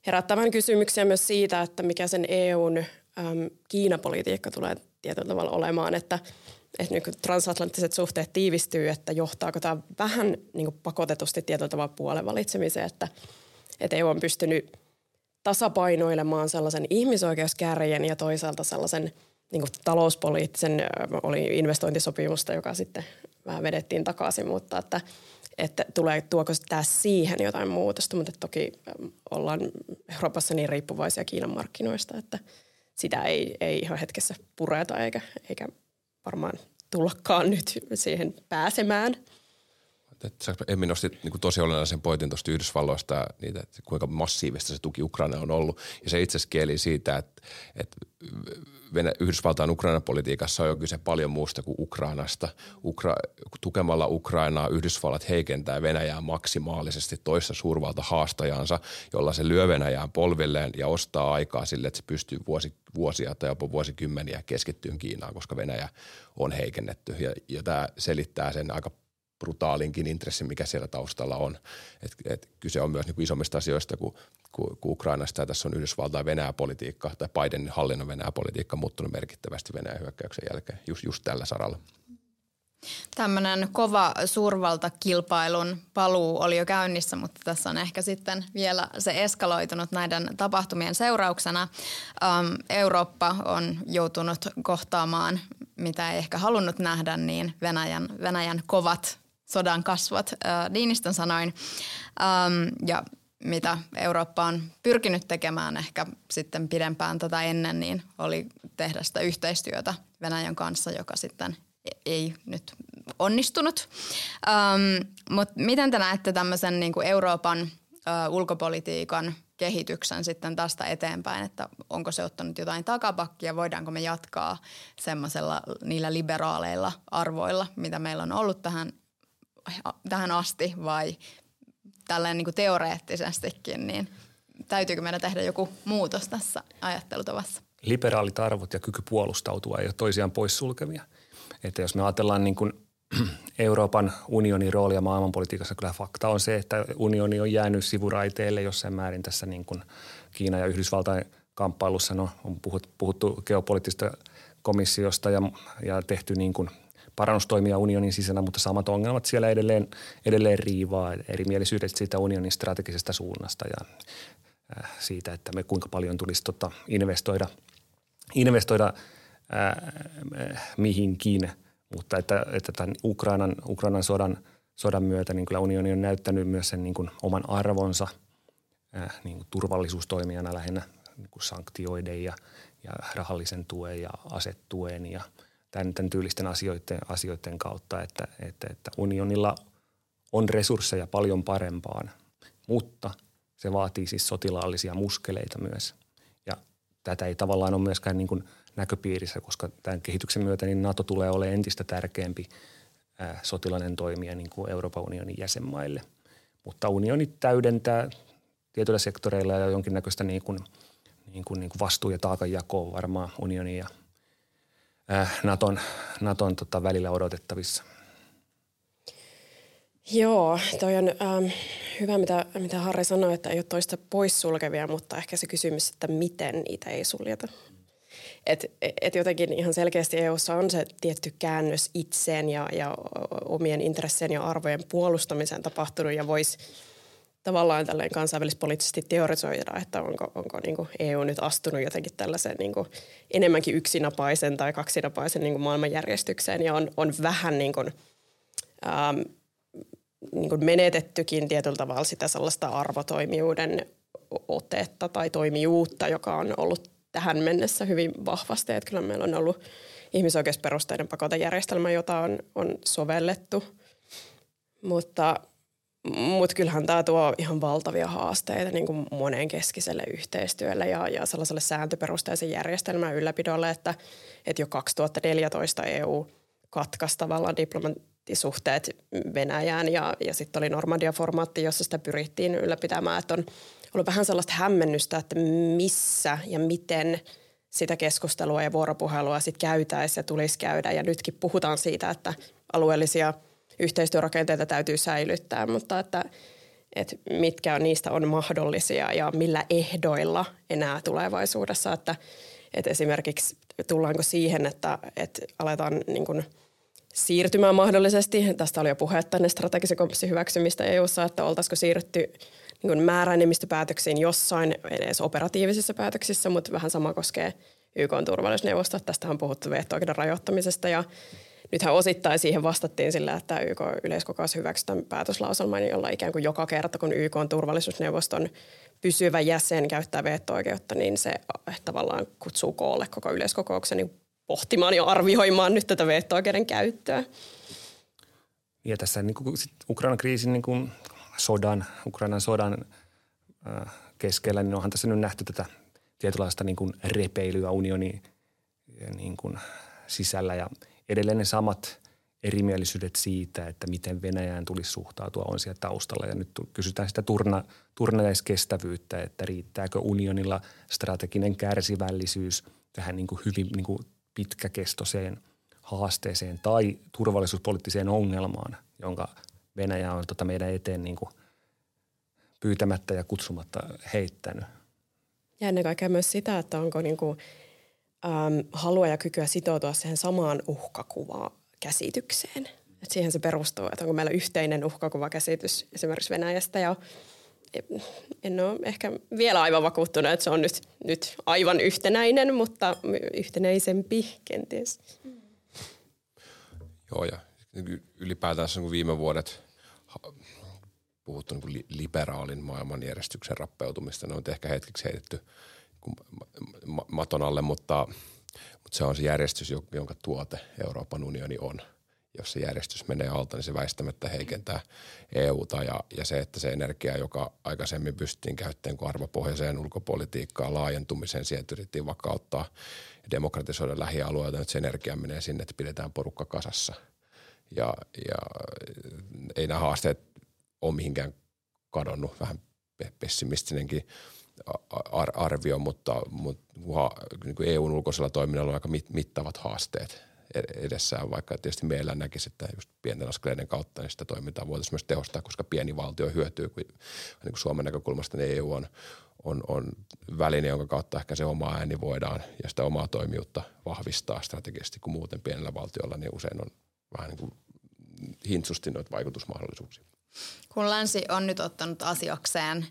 herättävän kysymyksiä myös siitä, että mikä sen EUn äm, Kiinapolitiikka tulee tietyllä tavalla olemaan, että että kun transatlanttiset suhteet tiivistyy, että johtaako tämä vähän niin pakotetusti tietyllä tavalla puolen valitsemiseen, että, että EU on pystynyt tasapainoilemaan sellaisen ihmisoikeuskärjen ja toisaalta sellaisen niin kuin talouspoliittisen, oli investointisopimusta, joka sitten vähän vedettiin takaisin, mutta että, että tulee, tuoko tämä siihen jotain muutosta, mutta toki ollaan Euroopassa niin riippuvaisia Kiinan markkinoista, että sitä ei, ei ihan hetkessä pureta eikä, eikä varmaan tullakaan nyt siihen pääsemään. Emmi nosti niin tosi olennaisen pointin tuosta Yhdysvalloista, niitä, että kuinka massiivista se tuki Ukraina on ollut. Ja se itse asiassa kieli siitä, että, että Venä- Yhdysvaltain Ukrainan politiikassa on jo kyse paljon muusta kuin Ukrainasta. Ukra- tukemalla Ukrainaa Yhdysvallat heikentää Venäjää maksimaalisesti toista suurvalta haastajansa, jolla se lyö Venäjään polvilleen ja ostaa aikaa sille, että se pystyy vuosi, vuosia tai jopa vuosikymmeniä keskittyyn Kiinaan, koska Venäjä on heikennetty. Ja, ja tämä selittää sen aika brutaalinkin intressin, mikä siellä taustalla on. Et, et kyse on myös niin kuin isommista asioista kuin, kuin, kuin Ukrainasta. Ja tässä on Yhdysvaltain Venäjä-politiikka tai Bidenin hallinnon Venäjä-politiikka muuttunut merkittävästi Venäjän hyökkäyksen jälkeen just, just tällä saralla. Tämmöinen kova suurvaltakilpailun paluu oli jo käynnissä, mutta tässä on ehkä sitten vielä se eskaloitunut näiden tapahtumien seurauksena. Ähm, Eurooppa on joutunut kohtaamaan, mitä ei ehkä halunnut nähdä, niin Venäjän, Venäjän kovat sodan kasvot äh, Niinistön sanoin. Ähm, ja mitä Eurooppa on pyrkinyt tekemään ehkä sitten pidempään tätä ennen, niin oli tehdä sitä yhteistyötä Venäjän kanssa, joka sitten ei nyt onnistunut. Ähm, Mutta miten te näette tämmöisen niin kuin Euroopan äh, ulkopolitiikan kehityksen sitten tästä eteenpäin, että onko se ottanut jotain takapakkia, voidaanko me jatkaa semmoisella niillä liberaaleilla arvoilla, mitä meillä on ollut tähän tähän asti vai tälleen niin kuin teoreettisestikin, niin täytyykö meidän tehdä joku muutos tässä ajattelutavassa? Liberaalit arvot ja kyky puolustautua ei ole toisiaan poissulkevia. Että jos me ajatellaan niin kuin Euroopan unionin roolia maailmanpolitiikassa, kyllä fakta on se, että unioni on jäänyt sivuraiteelle jossain määrin tässä niin kuin Kiina ja Yhdysvaltain kamppailussa. No, on puhuttu geopoliittisesta komissiosta ja, ja tehty niin kuin parannustoimia unionin sisällä, mutta samat ongelmat siellä edelleen, edelleen riivaa erimielisyydet siitä unionin strategisesta suunnasta ja äh, siitä, että me kuinka paljon tulisi tota investoida, investoida äh, mihinkin, mutta että, että tämän Ukrainan, Ukrainan sodan, sodan myötä niin kyllä unioni on näyttänyt myös sen niin kuin oman arvonsa äh, niin kuin turvallisuustoimijana lähinnä niin kuin sanktioiden ja, ja rahallisen tuen ja asetuen ja – tämän, tämän tyylisten asioiden, asioiden kautta, että, että, että unionilla on resursseja paljon parempaan, mutta se vaatii siis sotilaallisia muskeleita myös. Ja tätä ei tavallaan ole myöskään niin kuin näköpiirissä, koska tämän kehityksen myötä niin NATO tulee olemaan entistä tärkeämpi ää, sotilainen toimija niin kuin Euroopan unionin jäsenmaille. Mutta unioni täydentää tietyillä sektoreilla ja jonkinnäköistä niin kuin, niin kuin, niin kuin vastuu- ja taakanjakoa varmaan unionin ja äh, Naton, Naton tota, välillä odotettavissa? Joo, toi on ähm, hyvä, mitä, mitä Harri sanoi, että ei ole toista poissulkevia, mutta ehkä se kysymys, että miten niitä ei suljeta. Et, et jotenkin ihan selkeästi EUssa on se tietty käännös itseen ja, ja omien intressien ja arvojen puolustamiseen tapahtunut ja voisi tavallaan tälleen kansainvälispoliittisesti teorisoida, että onko, onko niin kuin EU nyt astunut jotenkin tällaiseen niin kuin enemmänkin yksinapaisen tai kaksinapaisen niin kuin maailmanjärjestykseen ja on, on vähän niin kuin, ähm, niin kuin menetettykin tietyllä tavalla sitä sellaista arvotoimijuuden otetta tai toimijuutta, joka on ollut tähän mennessä hyvin vahvasti. Että kyllä meillä on ollut ihmisoikeusperusteinen pakotejärjestelmä, jota on, on sovellettu. Mutta mutta kyllähän tämä tuo ihan valtavia haasteita niin kuin monenkeskiselle yhteistyölle ja, ja sellaiselle sääntöperusteisen järjestelmän ylläpidolle, että, että jo 2014 EU katkaisi tavallaan diplomaattisuhteet Venäjään ja, ja sitten oli Normandia-formaatti, jossa sitä pyrittiin ylläpitämään. Että on ollut vähän sellaista hämmennystä, että missä ja miten sitä keskustelua ja vuoropuhelua sitten käytäisiin ja tulisi käydä. Ja nytkin puhutaan siitä, että alueellisia – yhteistyörakenteita täytyy säilyttää, mutta että, että mitkä niistä on mahdollisia ja millä ehdoilla enää tulevaisuudessa. Että, että esimerkiksi tullaanko siihen, että, että aletaan niin kuin siirtymään mahdollisesti. Tästä oli jo puhetta ennen strategisen kompassin hyväksymistä EU-ssa, että oltaisiko siirrytty niin kuin määräenemmistöpäätöksiin jossain edes operatiivisissa päätöksissä, mutta vähän sama koskee YK turvallisuusneuvosto. Tästä on puhuttu veto-oikeuden rajoittamisesta ja nythän osittain siihen vastattiin sillä, että YK yleiskokous hyväksyi tämän päätöslauselman, jolla ikään kuin joka kerta, kun YK on turvallisuusneuvoston pysyvä jäsen käyttää veto-oikeutta, niin se tavallaan kutsuu koolle koko yleiskokouksen niin pohtimaan ja arvioimaan nyt tätä veto-oikeuden käyttöä. Ja tässä niin Ukrainan kriisin niin kuin sodan, Ukrainan sodan äh, keskellä, niin onhan tässä nyt nähty tätä tietynlaista niin kuin repeilyä unionin niin kuin sisällä ja edelleen ne samat erimielisyydet siitä, että miten Venäjään tulisi suhtautua on siellä taustalla. Ja nyt kysytään sitä turna, turnalaiskestävyyttä, että riittääkö unionilla strateginen kärsivällisyys tähän niin kuin hyvin niin kuin pitkäkestoiseen haasteeseen tai turvallisuuspoliittiseen ongelmaan, jonka Venäjä on tota meidän eteen niin kuin pyytämättä ja kutsumatta heittänyt. Ja ennen kaikkea myös sitä, että onko niin kuin, äm, halua ja kykyä sitoutua siihen samaan uhkakuvaan käsitykseen. Et siihen se perustuu, että onko meillä yhteinen uhkakuvakäsitys esimerkiksi Venäjästä ja en ole ehkä vielä aivan vakuuttunut, että se on nyt, nyt aivan yhtenäinen, mutta yhtenäisempi kenties. Joo, ja ylipäätään kun viime vuodet puhuttu niin liberaalin maailmanjärjestyksen rappeutumista, ne on ehkä hetkeksi heitetty maton alle, mutta, mutta se on se järjestys, jonka tuote Euroopan unioni on – jos se järjestys menee alta, niin se väistämättä heikentää EUta ja, ja se, että se energia, joka aikaisemmin pystyttiin käyttämään kuin arvopohjaiseen ulkopolitiikkaan laajentumiseen, sieltä yritettiin vakauttaa ja demokratisoida lähialueita, nyt se energia menee sinne, että pidetään porukka kasassa. Ja, ja ei nämä haasteet ole mihinkään kadonnut, vähän pessimistinenkin arvio, mutta, mutta niin EUn ulkoisella toiminnalla on aika mittavat haasteet edessään, vaikka tietysti meillä näkisi, että just pienten askeleiden kautta niin sitä toimintaa voitaisiin myös tehostaa, koska pieni valtio hyötyy, kun, niin kuin Suomen näkökulmasta niin EU on, on, on väline, jonka kautta ehkä se oma ääni voidaan ja sitä omaa toimijuutta vahvistaa strategisesti, kun muuten pienellä valtiolla niin usein on vähän niin kuin hintsusti noita vaikutusmahdollisuuksia. Kun länsi on nyt ottanut asiakseen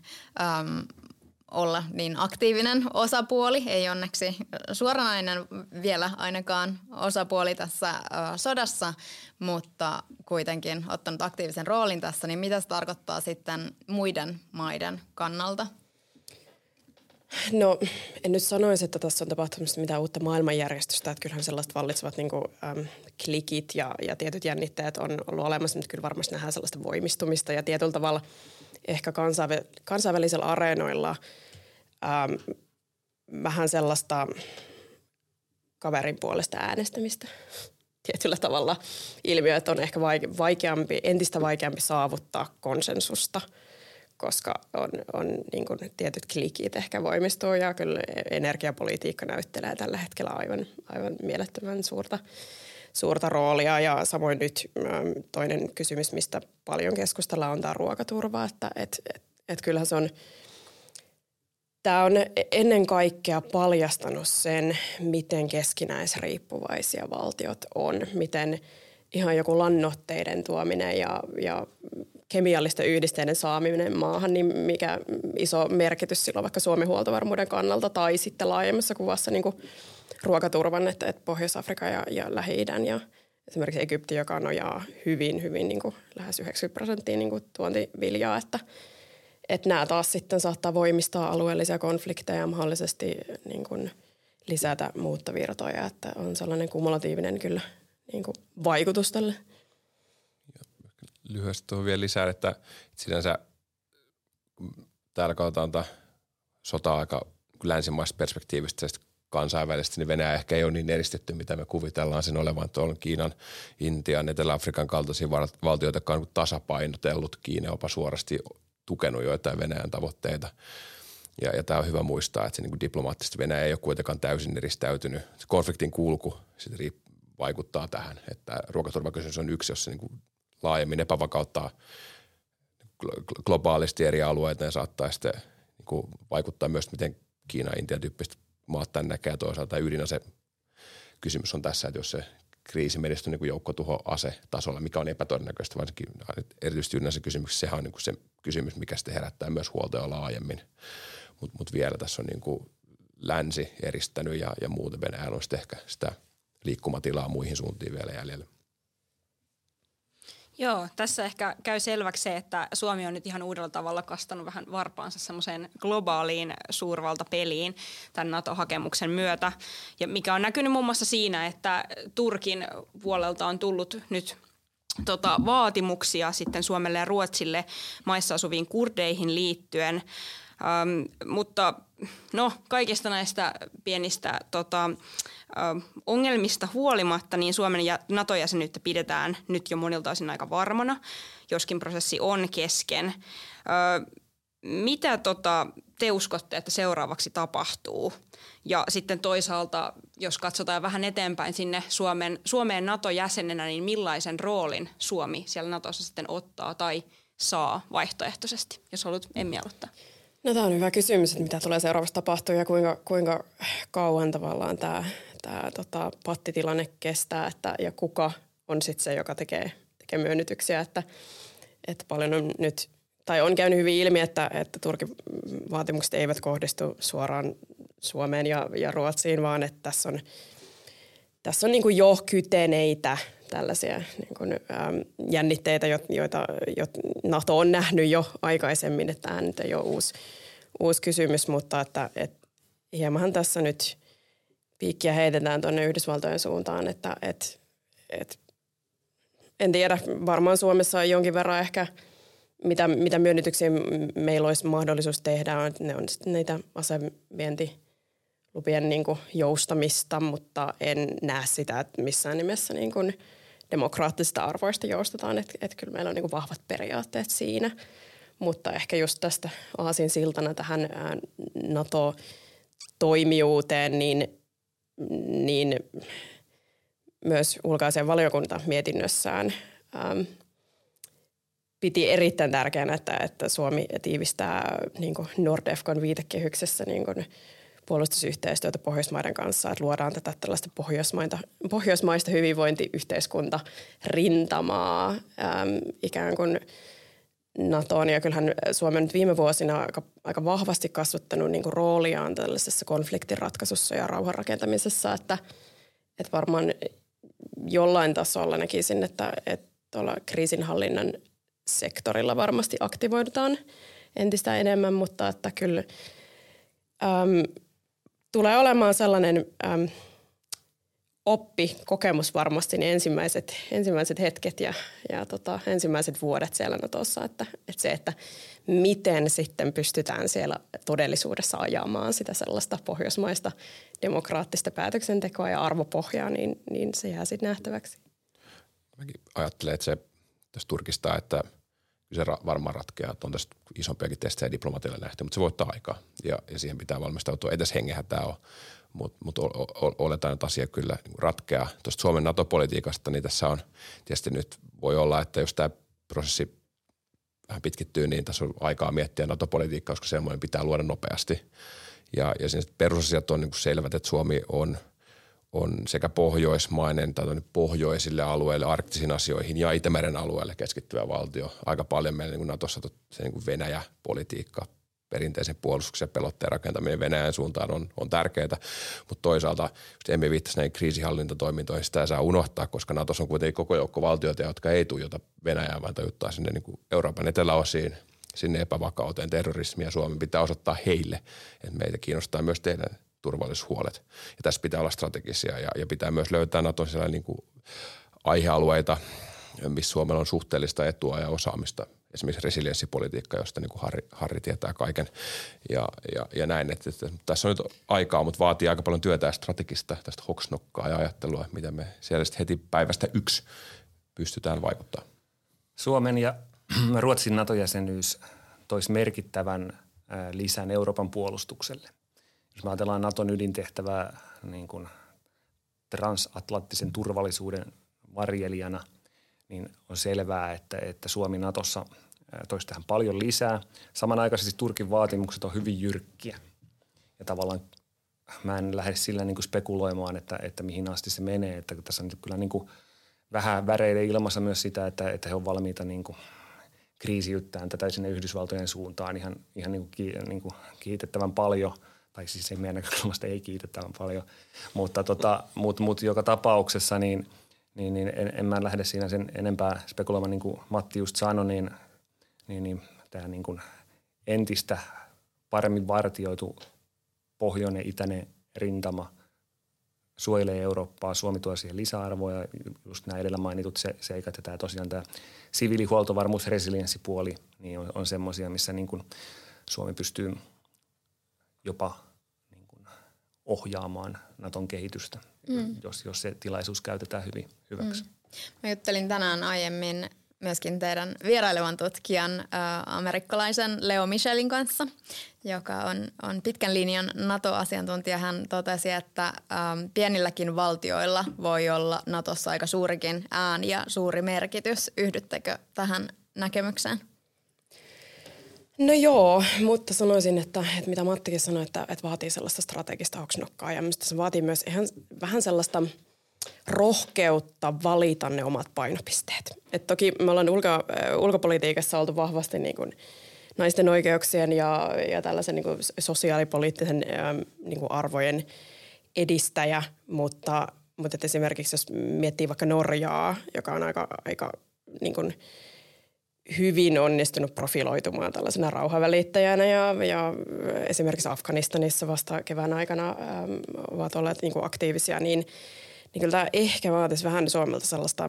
olla niin aktiivinen osapuoli, ei onneksi suoranainen vielä ainakaan osapuoli tässä sodassa, mutta kuitenkin ottanut aktiivisen roolin tässä, niin mitä se tarkoittaa sitten muiden maiden kannalta? No en nyt sanoisi, että tässä on tapahtunut mitään uutta maailmanjärjestystä, että kyllähän sellaiset vallitsevat niin kuin, äm, klikit ja, ja tietyt jännitteet on ollut olemassa, mutta kyllä varmasti nähdään sellaista voimistumista ja tietyllä tavalla – ehkä kansainvä- kansainvälisillä areenoilla ähm, vähän sellaista kaverin puolesta äänestämistä tietyllä tavalla. Ilmiöt on ehkä vaikeampi, entistä vaikeampi saavuttaa konsensusta, koska on, on niin kuin tietyt klikit ehkä voimistuu ja kyllä energiapolitiikka näyttelee tällä hetkellä aivan, aivan mielettömän suurta suurta roolia. Ja samoin nyt ähm, toinen kysymys, mistä paljon keskustellaan, on tämä ruokaturva, että et, et, et kyllähän se on, tämä on ennen kaikkea paljastanut sen, miten keskinäisriippuvaisia valtiot on, miten ihan joku lannoitteiden tuominen ja, ja kemiallisten yhdisteiden saaminen maahan, niin mikä iso merkitys silloin vaikka Suomen huoltovarmuuden kannalta tai sitten laajemmassa kuvassa niin kuin ruokaturvan, että, että Pohjois-Afrika ja, ja Lähi-idän ja esimerkiksi Egypti, joka nojaa hyvin, hyvin niin kuin lähes 90 prosenttia niin kuin tuontiviljaa, että, että nämä taas sitten saattaa voimistaa alueellisia konflikteja ja mahdollisesti niin kuin lisätä muuttovirtoja, että on sellainen kumulatiivinen kyllä niin kuin vaikutus tälle. Lyhyesti tuohon vielä lisää, että sinänsä täällä katsotaan sota-aika länsimaista perspektiivistä kansainvälisesti, niin Venäjä ehkä ei ole niin eristetty, mitä me kuvitellaan sen olevan. Tuolla Kiinan, Intian, Etelä-Afrikan kaltaisia valtioita, jotka on tasapainotellut. Kiina jopa suorasti tukenut joitain Venäjän tavoitteita. Ja, ja tämä on hyvä muistaa, että se niin kuin diplomaattisesti Venäjä ei ole kuitenkaan täysin eristäytynyt. Se konfliktin kulku sit riipp- vaikuttaa tähän, että ruokaturvakysymys on yksi, jos se niin kuin laajemmin epävakauttaa globaalisti eri alueita ja saattaa sitten niin kuin vaikuttaa myös, miten Kiina, Intia tyyppistä maat tämän näkee toisaalta ydinase kysymys on tässä, että jos se kriisi menisi niin joukkotuho tasolla, mikä on epätodennäköistä, varsinkin erityisesti ydinase kysymyksessä, sehän on niin kuin se kysymys, mikä sitten herättää myös huolta laajemmin. Mutta mut vielä tässä on niin kuin länsi eristänyt ja, ja muuten Venäjällä on ehkä sitä liikkumatilaa muihin suuntiin vielä jäljellä. Joo, tässä ehkä käy selväksi se, että Suomi on nyt ihan uudella tavalla kastanut vähän varpaansa semmoiseen globaaliin suurvaltapeliin tämän NATO-hakemuksen myötä, ja mikä on näkynyt muun muassa siinä, että Turkin puolelta on tullut nyt tota, vaatimuksia sitten Suomelle ja Ruotsille maissa asuviin kurdeihin liittyen. Ähm, mutta no, kaikista näistä pienistä tota, äh, ongelmista huolimatta, niin Suomen ja NATO-jäsenyyttä pidetään nyt jo monilta osin aika varmana, joskin prosessi on kesken. Äh, mitä tota, te uskotte, että seuraavaksi tapahtuu? Ja sitten toisaalta, jos katsotaan vähän eteenpäin sinne Suomen, Suomeen NATO-jäsenenä, niin millaisen roolin Suomi siellä NATOssa sitten ottaa tai saa vaihtoehtoisesti, jos haluat Emmi aloittaa? No tämä on hyvä kysymys, että mitä tulee seuraavassa tapahtuu ja kuinka, kuinka kauan tavallaan tämä, tämä tota, pattitilanne kestää että, ja kuka on sitten se, joka tekee, tekee myönnytyksiä, että, että paljon on nyt, tai on käynyt hyvin ilmi, että, että Turkin vaatimukset eivät kohdistu suoraan Suomeen ja, ja Ruotsiin, vaan että tässä on, tässä on niin jo kyteneitä tällaisia niin kuin, äm, jännitteitä, joita, joita NATO on nähnyt jo aikaisemmin, että tämä nyt ei ole uusi, uusi kysymys, mutta että, että hieman tässä nyt piikkiä heitetään tuonne Yhdysvaltojen suuntaan, että, että, että en tiedä, varmaan Suomessa on jonkin verran ehkä, mitä, mitä myönnytyksiä meillä olisi mahdollisuus tehdä, on, ne on sitten niitä asevienti lupien niin kuin joustamista, mutta en näe sitä, että missään nimessä niin kuin – demokraattisista arvoista joustetaan, että, että kyllä meillä on niin vahvat periaatteet siinä. Mutta ehkä just tästä aasin siltana tähän NATO-toimijuuteen, niin, niin myös ulkoisen valiokunta mietinnössään äm, piti erittäin tärkeänä, että, että Suomi tiivistää niin Nordefcon viitekehyksessä niin kuin puolustusyhteistyötä Pohjoismaiden kanssa, että luodaan tätä tällaista pohjoismaista, pohjoismaista hyvinvointiyhteiskunta rintamaa äm, ikään kuin NATOon. Ja kyllähän Suomen nyt viime vuosina aika, aika vahvasti kasvattanut niin kuin rooliaan tällaisessa konfliktinratkaisussa ja rauhanrakentamisessa, että, että varmaan jollain tasolla näkisin, että, että tuolla kriisinhallinnan sektorilla varmasti aktivoidutaan entistä enemmän, mutta että kyllä äm, tulee olemaan sellainen äm, oppi, kokemus varmasti niin ensimmäiset, ensimmäiset hetket ja, ja tota, ensimmäiset vuodet siellä Natossa, että, että se, että miten sitten pystytään siellä todellisuudessa ajamaan sitä sellaista pohjoismaista demokraattista päätöksentekoa ja arvopohjaa, niin, niin se jää sitten nähtäväksi. Mäkin ajattelen, että se tässä Turkista, että – se varmaan ratkeaa, että on tästä isompiakin testejä diplomatille nähty, mutta se voi ottaa aikaa ja, ja siihen pitää valmistautua. Ei tässä hengehä tämä ole, mutta mut oletaan, että asia kyllä ratkeaa. Tuosta Suomen NATO-politiikasta, niin tässä on tietysti nyt voi olla, että jos tämä prosessi vähän pitkittyy, niin tässä on aikaa miettiä NATO-politiikkaa, koska semmoinen pitää luoda nopeasti. Ja, ja perusasiat on niin selvät, että Suomi on – on sekä pohjoismainen tai pohjoisille alueille, arktisiin asioihin ja Itämeren alueelle keskittyvä valtio. Aika paljon meillä niin Natossa se niin Venäjä-politiikka, perinteisen puolustuksen ja pelotteen rakentaminen Venäjän suuntaan on, on tärkeää, mutta toisaalta emme viittaisi näihin kriisihallintatoimintoihin, sitä saa unohtaa, koska Natossa on kuitenkin koko joukko valtioita, jotka ei tuijota Venäjää, vaan tajuttaa sinne niin kuin Euroopan eteläosiin, sinne epävakauteen, terrorismia. Suomen pitää osoittaa heille, että meitä kiinnostaa myös teidän turvallisuushuolet. Ja tässä pitää olla strategisia ja, ja pitää myös löytää Naton niin aihealueita, missä Suomella on suhteellista etua ja osaamista. Esimerkiksi resilienssipolitiikka, josta niin kuin Harri, Harri tietää kaiken ja, ja, ja näin. Että, että, tässä on nyt aikaa, mutta vaatii aika paljon työtä ja strategista tästä hoksnokkaa ja ajattelua, mitä me siellä heti päivästä yksi pystytään vaikuttaa. Suomen ja Ruotsin NATO-jäsenyys toisi merkittävän lisän Euroopan puolustukselle. Jos me ajatellaan Naton ydintehtävää niin kuin transatlanttisen turvallisuuden varjelijana, niin on selvää, että, että Suomi Natossa toisi tähän paljon lisää. Samanaikaisesti Turkin vaatimukset on hyvin jyrkkiä ja tavallaan mä en lähde sillä niin kuin spekuloimaan, että, että mihin asti se menee. Että tässä on nyt kyllä niin kuin vähän väreiden ilmassa myös sitä, että, että he on valmiita niin kuin kriisiyttämään tätä sinne Yhdysvaltojen suuntaan ihan, ihan niin kuin, niin kuin kiitettävän paljon – tai siis ei meidän näkökulmasta ei kiitettävän paljon, mutta tota, mut, mut joka tapauksessa niin, niin, niin en, en, mä lähde siinä sen enempää spekuloimaan, niin kuin Matti just sanoi, niin, niin, niin tämä niin kuin entistä paremmin vartioitu pohjoinen itäinen rintama suojelee Eurooppaa, Suomi tuo siihen lisäarvoa ja just nämä edellä mainitut se, seikat ja tämä tosiaan tämä siviilihuoltovarmuus, resilienssipuoli, niin on, on semmoisia, missä niin kuin Suomi pystyy jopa ohjaamaan Naton kehitystä, mm. jos, jos se tilaisuus käytetään hyvin hyväksi. Mm. Mä juttelin tänään aiemmin myöskin teidän vierailevan tutkijan ä, amerikkalaisen Leo Michelin kanssa, joka on, on pitkän linjan NATO-asiantuntija. Hän totesi, että ä, pienilläkin valtioilla voi olla Natossa aika suurikin ääni ja suuri merkitys. Yhdyttekö tähän näkemykseen? No joo, mutta sanoisin, että, että mitä Mattikin sanoi, että, että vaatii sellaista strategista oksnokkaa ja minusta se vaatii myös ihan vähän sellaista – rohkeutta valita ne omat painopisteet. Et toki me ollaan ulko, ulkopolitiikassa oltu vahvasti niin kuin naisten oikeuksien ja, ja tällaisen niin kuin sosiaalipoliittisen niin kuin arvojen edistäjä, mutta, mutta esimerkiksi jos miettii vaikka Norjaa, joka on aika, aika niin kuin hyvin onnistunut profiloitumaan tällaisena rauhavälittäjänä ja, ja esimerkiksi Afganistanissa vasta kevään aikana äm, ovat olleet niin kuin aktiivisia, niin – niin kyllä tämä ehkä vaatisi vähän Suomelta sellaista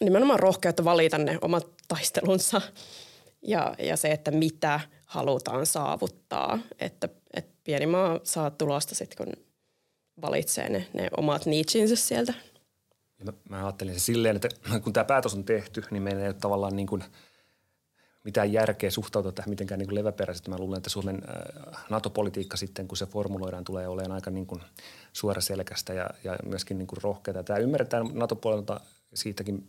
nimenomaan rohkeutta valita ne omat taistelunsa ja, ja se, että mitä halutaan saavuttaa. Että, että pieni maa saa tulosta sitten, kun valitsee ne, ne omat niitsinsä sieltä. Mä, mä ajattelin se silleen, että kun tämä päätös on tehty, niin meillä ei ole tavallaan niin kuin – mitään järkeä suhtautua tähän mitenkään niin leväperäisesti. Mä luulen, että Suomen äh, NATO-politiikka sitten, kun se formuloidaan, tulee olemaan aika niin kuin suoraselkästä ja, ja myöskin niin kuin rohkeata. Tämä ymmärretään NATO-puolelta siitäkin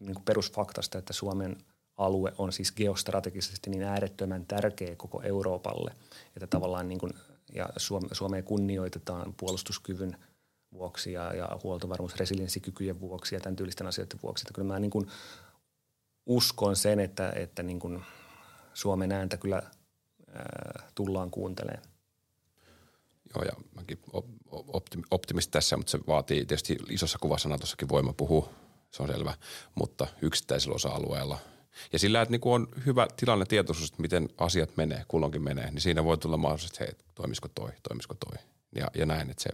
niin kuin perusfaktasta, että Suomen alue on siis geostrategisesti niin äärettömän tärkeä koko Euroopalle, että tavallaan niin kuin, ja Suomea kunnioitetaan puolustuskyvyn vuoksi ja, ja huoltovarmuus, resilienssikykyjen vuoksi ja tämän tyylisten asioiden vuoksi. Että kyllä mä niin kuin uskon sen, että, että niin kuin Suomen ääntä kyllä ää, tullaan kuuntelemaan. Joo, ja mäkin optimisti tässä, mutta se vaatii tietysti isossa kuvassa Natossakin voima puhua, se on selvä, mutta yksittäisellä osa-alueella. Ja sillä, että niin on hyvä tilanne tietoisuus, että miten asiat menee, kulloinkin menee, niin siinä voi tulla mahdollisesti, että hei, toimisiko toi, toimisiko toi. Ja, ja näin, että se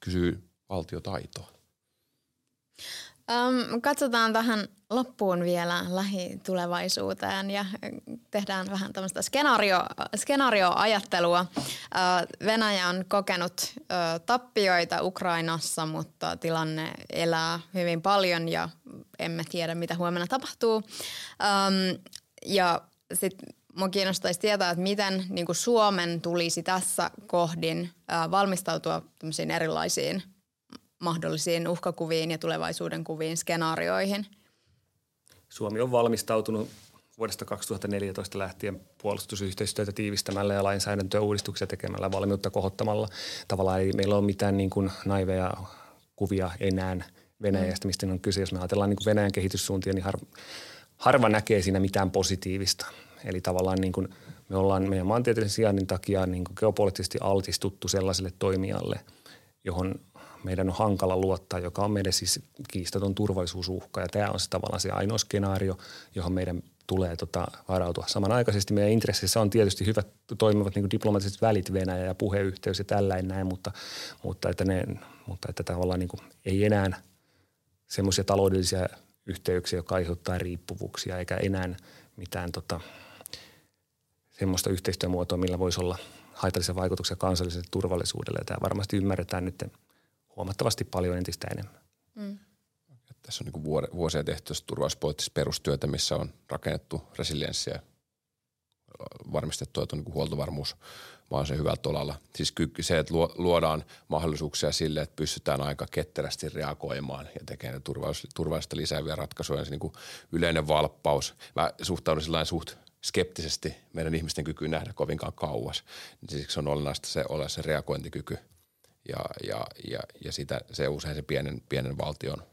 kysyy valtiotaitoa. Um, katsotaan tähän loppuun vielä lähitulevaisuuteen ja tehdään vähän tämmöistä skenaario, skenaarioajattelua. Venäjä on kokenut tappioita Ukrainassa, mutta tilanne elää hyvin paljon ja emme tiedä, mitä huomenna tapahtuu. Ja sitten Mua kiinnostaisi tietää, että miten niin Suomen tulisi tässä kohdin valmistautua erilaisiin – mahdollisiin uhkakuviin ja tulevaisuuden kuviin, skenaarioihin? Suomi on valmistautunut vuodesta 2014 lähtien puolustusyhteistyötä tiivistämällä ja lainsäädäntöä uudistuksia tekemällä valmiutta kohottamalla. Tavallaan ei meillä ole mitään niin kuin naiveja kuvia enää Venäjästä, mistä on kyse. Jos me ajatellaan niin kuin Venäjän kehityssuuntia, niin har, harva näkee siinä mitään positiivista. Eli tavallaan niin kuin me ollaan meidän maantieteellisen sijainnin takia niin kuin geopoliittisesti altistuttu sellaiselle toimijalle, johon meidän on hankala luottaa, joka on meidän siis kiistaton turvallisuusuhka. Ja tämä on se tavallaan se ainoa skenaario, johon meidän tulee tota, varautua. Samanaikaisesti meidän intressissä on tietysti hyvät toimivat niin diplomaattiset välit Venäjä ja puheyhteys ja tällainen näin, mutta, mutta, että, ne, mutta että tavallaan niin kuin, ei enää semmoisia taloudellisia yhteyksiä, jotka aiheuttaa riippuvuuksia, eikä enää mitään tota, semmoista yhteistyömuotoa, millä voisi olla haitallisia vaikutuksia kansalliselle turvallisuudelle. Tämä varmasti ymmärretään nyt huomattavasti paljon entistä enemmän. Mm. Tässä on niin vuosia tehty turvallisuuspoliittista perustyötä, missä on rakennettu resilienssiä, varmistettu, että on niin huoltovarmuus vaan se hyvällä tolalla. Siis se, että luodaan mahdollisuuksia sille, että pystytään aika ketterästi reagoimaan ja tekemään turvallista lisääviä ratkaisuja. Se niin yleinen valppaus. Mä suhtaudun sillä suht skeptisesti meidän ihmisten kykyyn nähdä kovinkaan kauas. Siksi on olennaista se olla se reagointikyky – ja, ja, ja, ja sitä, se usein se pienen, pienen valtion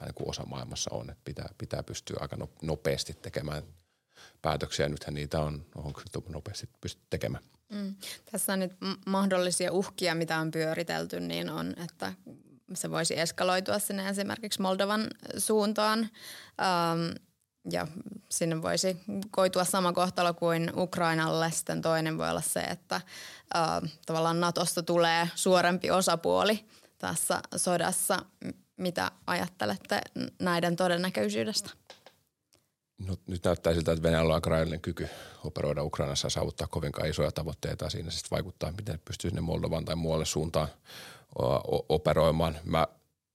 vähän kuin osa maailmassa on, että pitää, pitää pystyä aika no, nopeasti tekemään päätöksiä. Nythän niitä on, onko nopeasti pysty tekemään. Mm. Tässä on nyt mahdollisia uhkia, mitä on pyöritelty, niin on, että se voisi eskaloitua sinne esimerkiksi Moldovan suuntaan. Ähm, ja sinne voisi koitua sama kohtalo kuin Ukrainalle. Sitten toinen voi olla se, että äh, tavallaan Natosta tulee suorempi osapuoli tässä sodassa. Mitä ajattelette näiden todennäköisyydestä? No, nyt näyttää siltä, että Venäjällä on aika kyky operoida Ukrainassa ja saavuttaa kovinkaan isoja tavoitteita. Siinä sitten vaikuttaa, miten pystyy sinne Moldovan tai muualle suuntaan operoimaan. Mä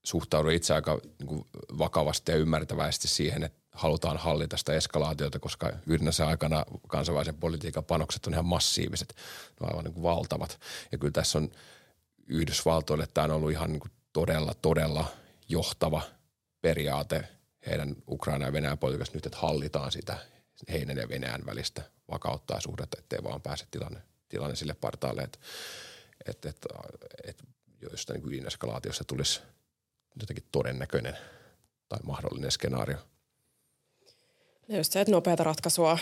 suhtaudun itse aika niin kuin vakavasti ja ymmärtävästi siihen, että halutaan hallita sitä eskalaatiota, koska yhdessä aikana kansainvälisen politiikan panokset on ihan massiiviset, ne on aivan niin kuin valtavat. Ja kyllä tässä on Yhdysvaltoille tämä on ollut ihan niin kuin todella, todella johtava periaate heidän Ukraina ja Venäjän politiikassa nyt, että hallitaan sitä heidän ja Venäjän välistä vakauttaa suhdetta, ettei vaan pääse tilanne, tilanne sille partaalle, että, että, että, että jostain niin ydineskalaatiossa tulisi jotenkin todennäköinen tai mahdollinen skenaario. Just se, että nopeata ratkaisua.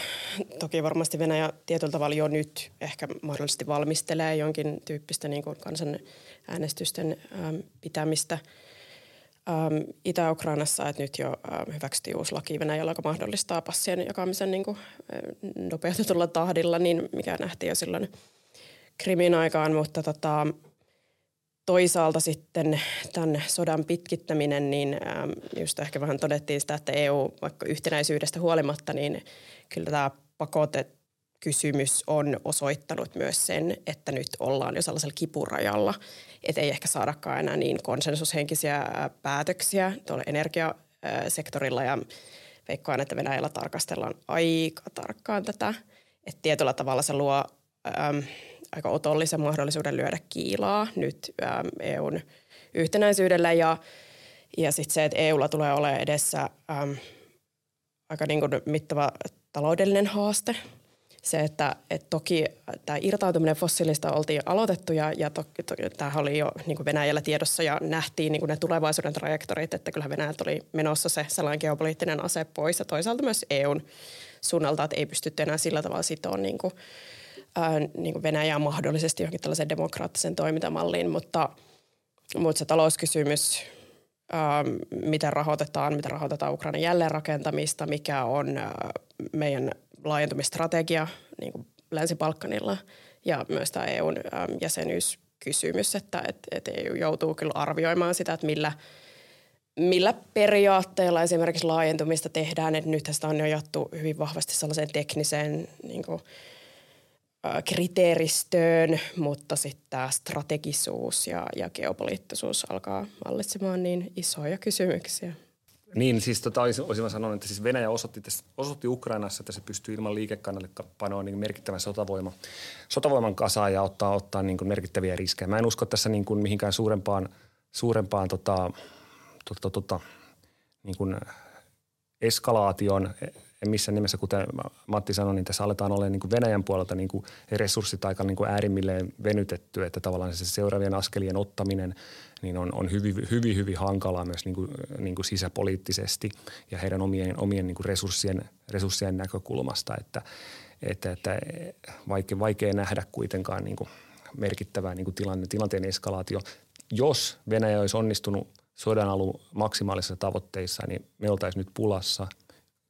Toki varmasti Venäjä tietyllä tavalla jo nyt ehkä mahdollisesti valmistelee jonkin tyyppistä niin kuin kansanäänestysten ähm, pitämistä – ähm, Itä-Ukrainassa, että nyt jo ähm, hyväksyttiin uusi laki Venäjällä, joka mahdollistaa passien jakamisen niin kuin, äh, nopeutetulla tahdilla, niin mikä nähtiin jo silloin Krimin aikaan, mutta tota, toisaalta sitten tämän sodan pitkittäminen, niin ähm, just ehkä vähän todettiin sitä, että EU vaikka yhtenäisyydestä huolimatta, niin kyllä tämä pakote kysymys on osoittanut myös sen, että nyt ollaan jo sellaisella kipurajalla, että ei ehkä saadakaan enää niin konsensushenkisiä päätöksiä tuolla energiasektorilla ja veikkoan, että Venäjällä tarkastellaan aika tarkkaan tätä. Että tietyllä tavalla se luo äm, aika otollisen mahdollisuuden lyödä kiilaa nyt äm, EUn yhtenäisyydellä. Ja, ja sitten se, että EUlla tulee olemaan edessä äm, aika niin kuin mittava taloudellinen haaste – se, että, että toki tämä irtautuminen fossiilista oltiin aloitettu ja, ja to, to, tämähän oli jo niin kuin Venäjällä tiedossa ja nähtiin niin kuin ne tulevaisuuden trajektorit, että kyllä Venäjältä oli menossa se sellainen geopoliittinen ase pois. Ja toisaalta myös EUn suunnalta, että ei pystytty enää sillä tavalla sitoa niin kuin, ää, niin kuin Venäjää mahdollisesti johonkin tällaiseen demokraattisen toimintamalliin, mutta, mutta se talouskysymys, ää, miten rahoitetaan, miten rahoitetaan Ukrainan jälleenrakentamista, mikä on ää, meidän laajentumistrategia niin kuin Länsi-Balkanilla ja myös tämä EUn jäsenyyskysymys, että et, et EU joutuu kyllä arvioimaan sitä, että millä, millä periaatteella esimerkiksi laajentumista tehdään. Että nythän sitä on jo jattu hyvin vahvasti sellaiseen tekniseen niin kuin, kriteeristöön, mutta sitten tämä strategisuus ja, ja geopoliittisuus alkaa vallitsemaan niin isoja kysymyksiä. Niin, siis tota, olisin sanonut, että siis Venäjä osoitti, osoitti Ukrainassa, että se pystyy ilman liikekannallepanoa niin merkittävän sotavoima, sotavoiman kasaan ja ottaa, ottaa niin kuin merkittäviä riskejä. Mä en usko tässä niin kuin mihinkään suurempaan, suurempaan tota, tota, tota, niin kuin eskalaation en missään nimessä, kuten Matti sanoi, niin tässä aletaan olla niin kuin Venäjän puolelta niin kuin resurssit aika niin kuin äärimmilleen venytetty, että tavallaan se seuraavien askelien ottaminen niin on, on hyvin, hyvin, hyvin hankalaa myös niin kuin, niin kuin sisäpoliittisesti ja heidän omien, omien niin kuin resurssien, resurssien näkökulmasta, että, että, että vaikea, vaikea nähdä kuitenkaan niin kuin merkittävää niin kuin tilanne, tilanteen eskalaatio. Jos Venäjä olisi onnistunut sodan alun maksimaalisissa tavoitteissa, niin me oltaisiin nyt pulassa,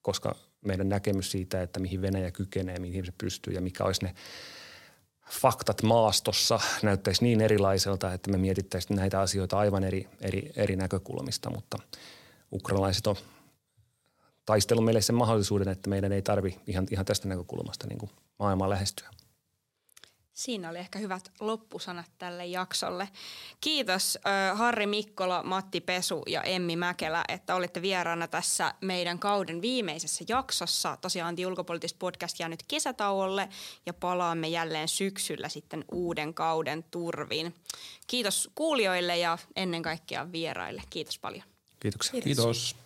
koska meidän näkemys siitä, että mihin Venäjä kykenee, mihin se pystyy ja mikä olisi ne faktat maastossa näyttäisi niin erilaiselta, että me mietittäisiin näitä asioita aivan eri, eri, eri näkökulmista, mutta ukrainalaiset on taistellut meille sen mahdollisuuden, että meidän ei tarvi ihan, ihan tästä näkökulmasta niin maailmaa lähestyä. Siinä oli ehkä hyvät loppusanat tälle jaksolle. Kiitos äh, Harri Mikkola, Matti Pesu ja Emmi Mäkelä, että olitte vieraana tässä meidän kauden viimeisessä jaksossa. Tosiaan ulkopoliittista podcast jää nyt kesätauolle ja palaamme jälleen syksyllä sitten uuden kauden turviin. Kiitos kuulijoille ja ennen kaikkea vieraille. Kiitos paljon. Kiitoksia. Kiitos. Kiitos.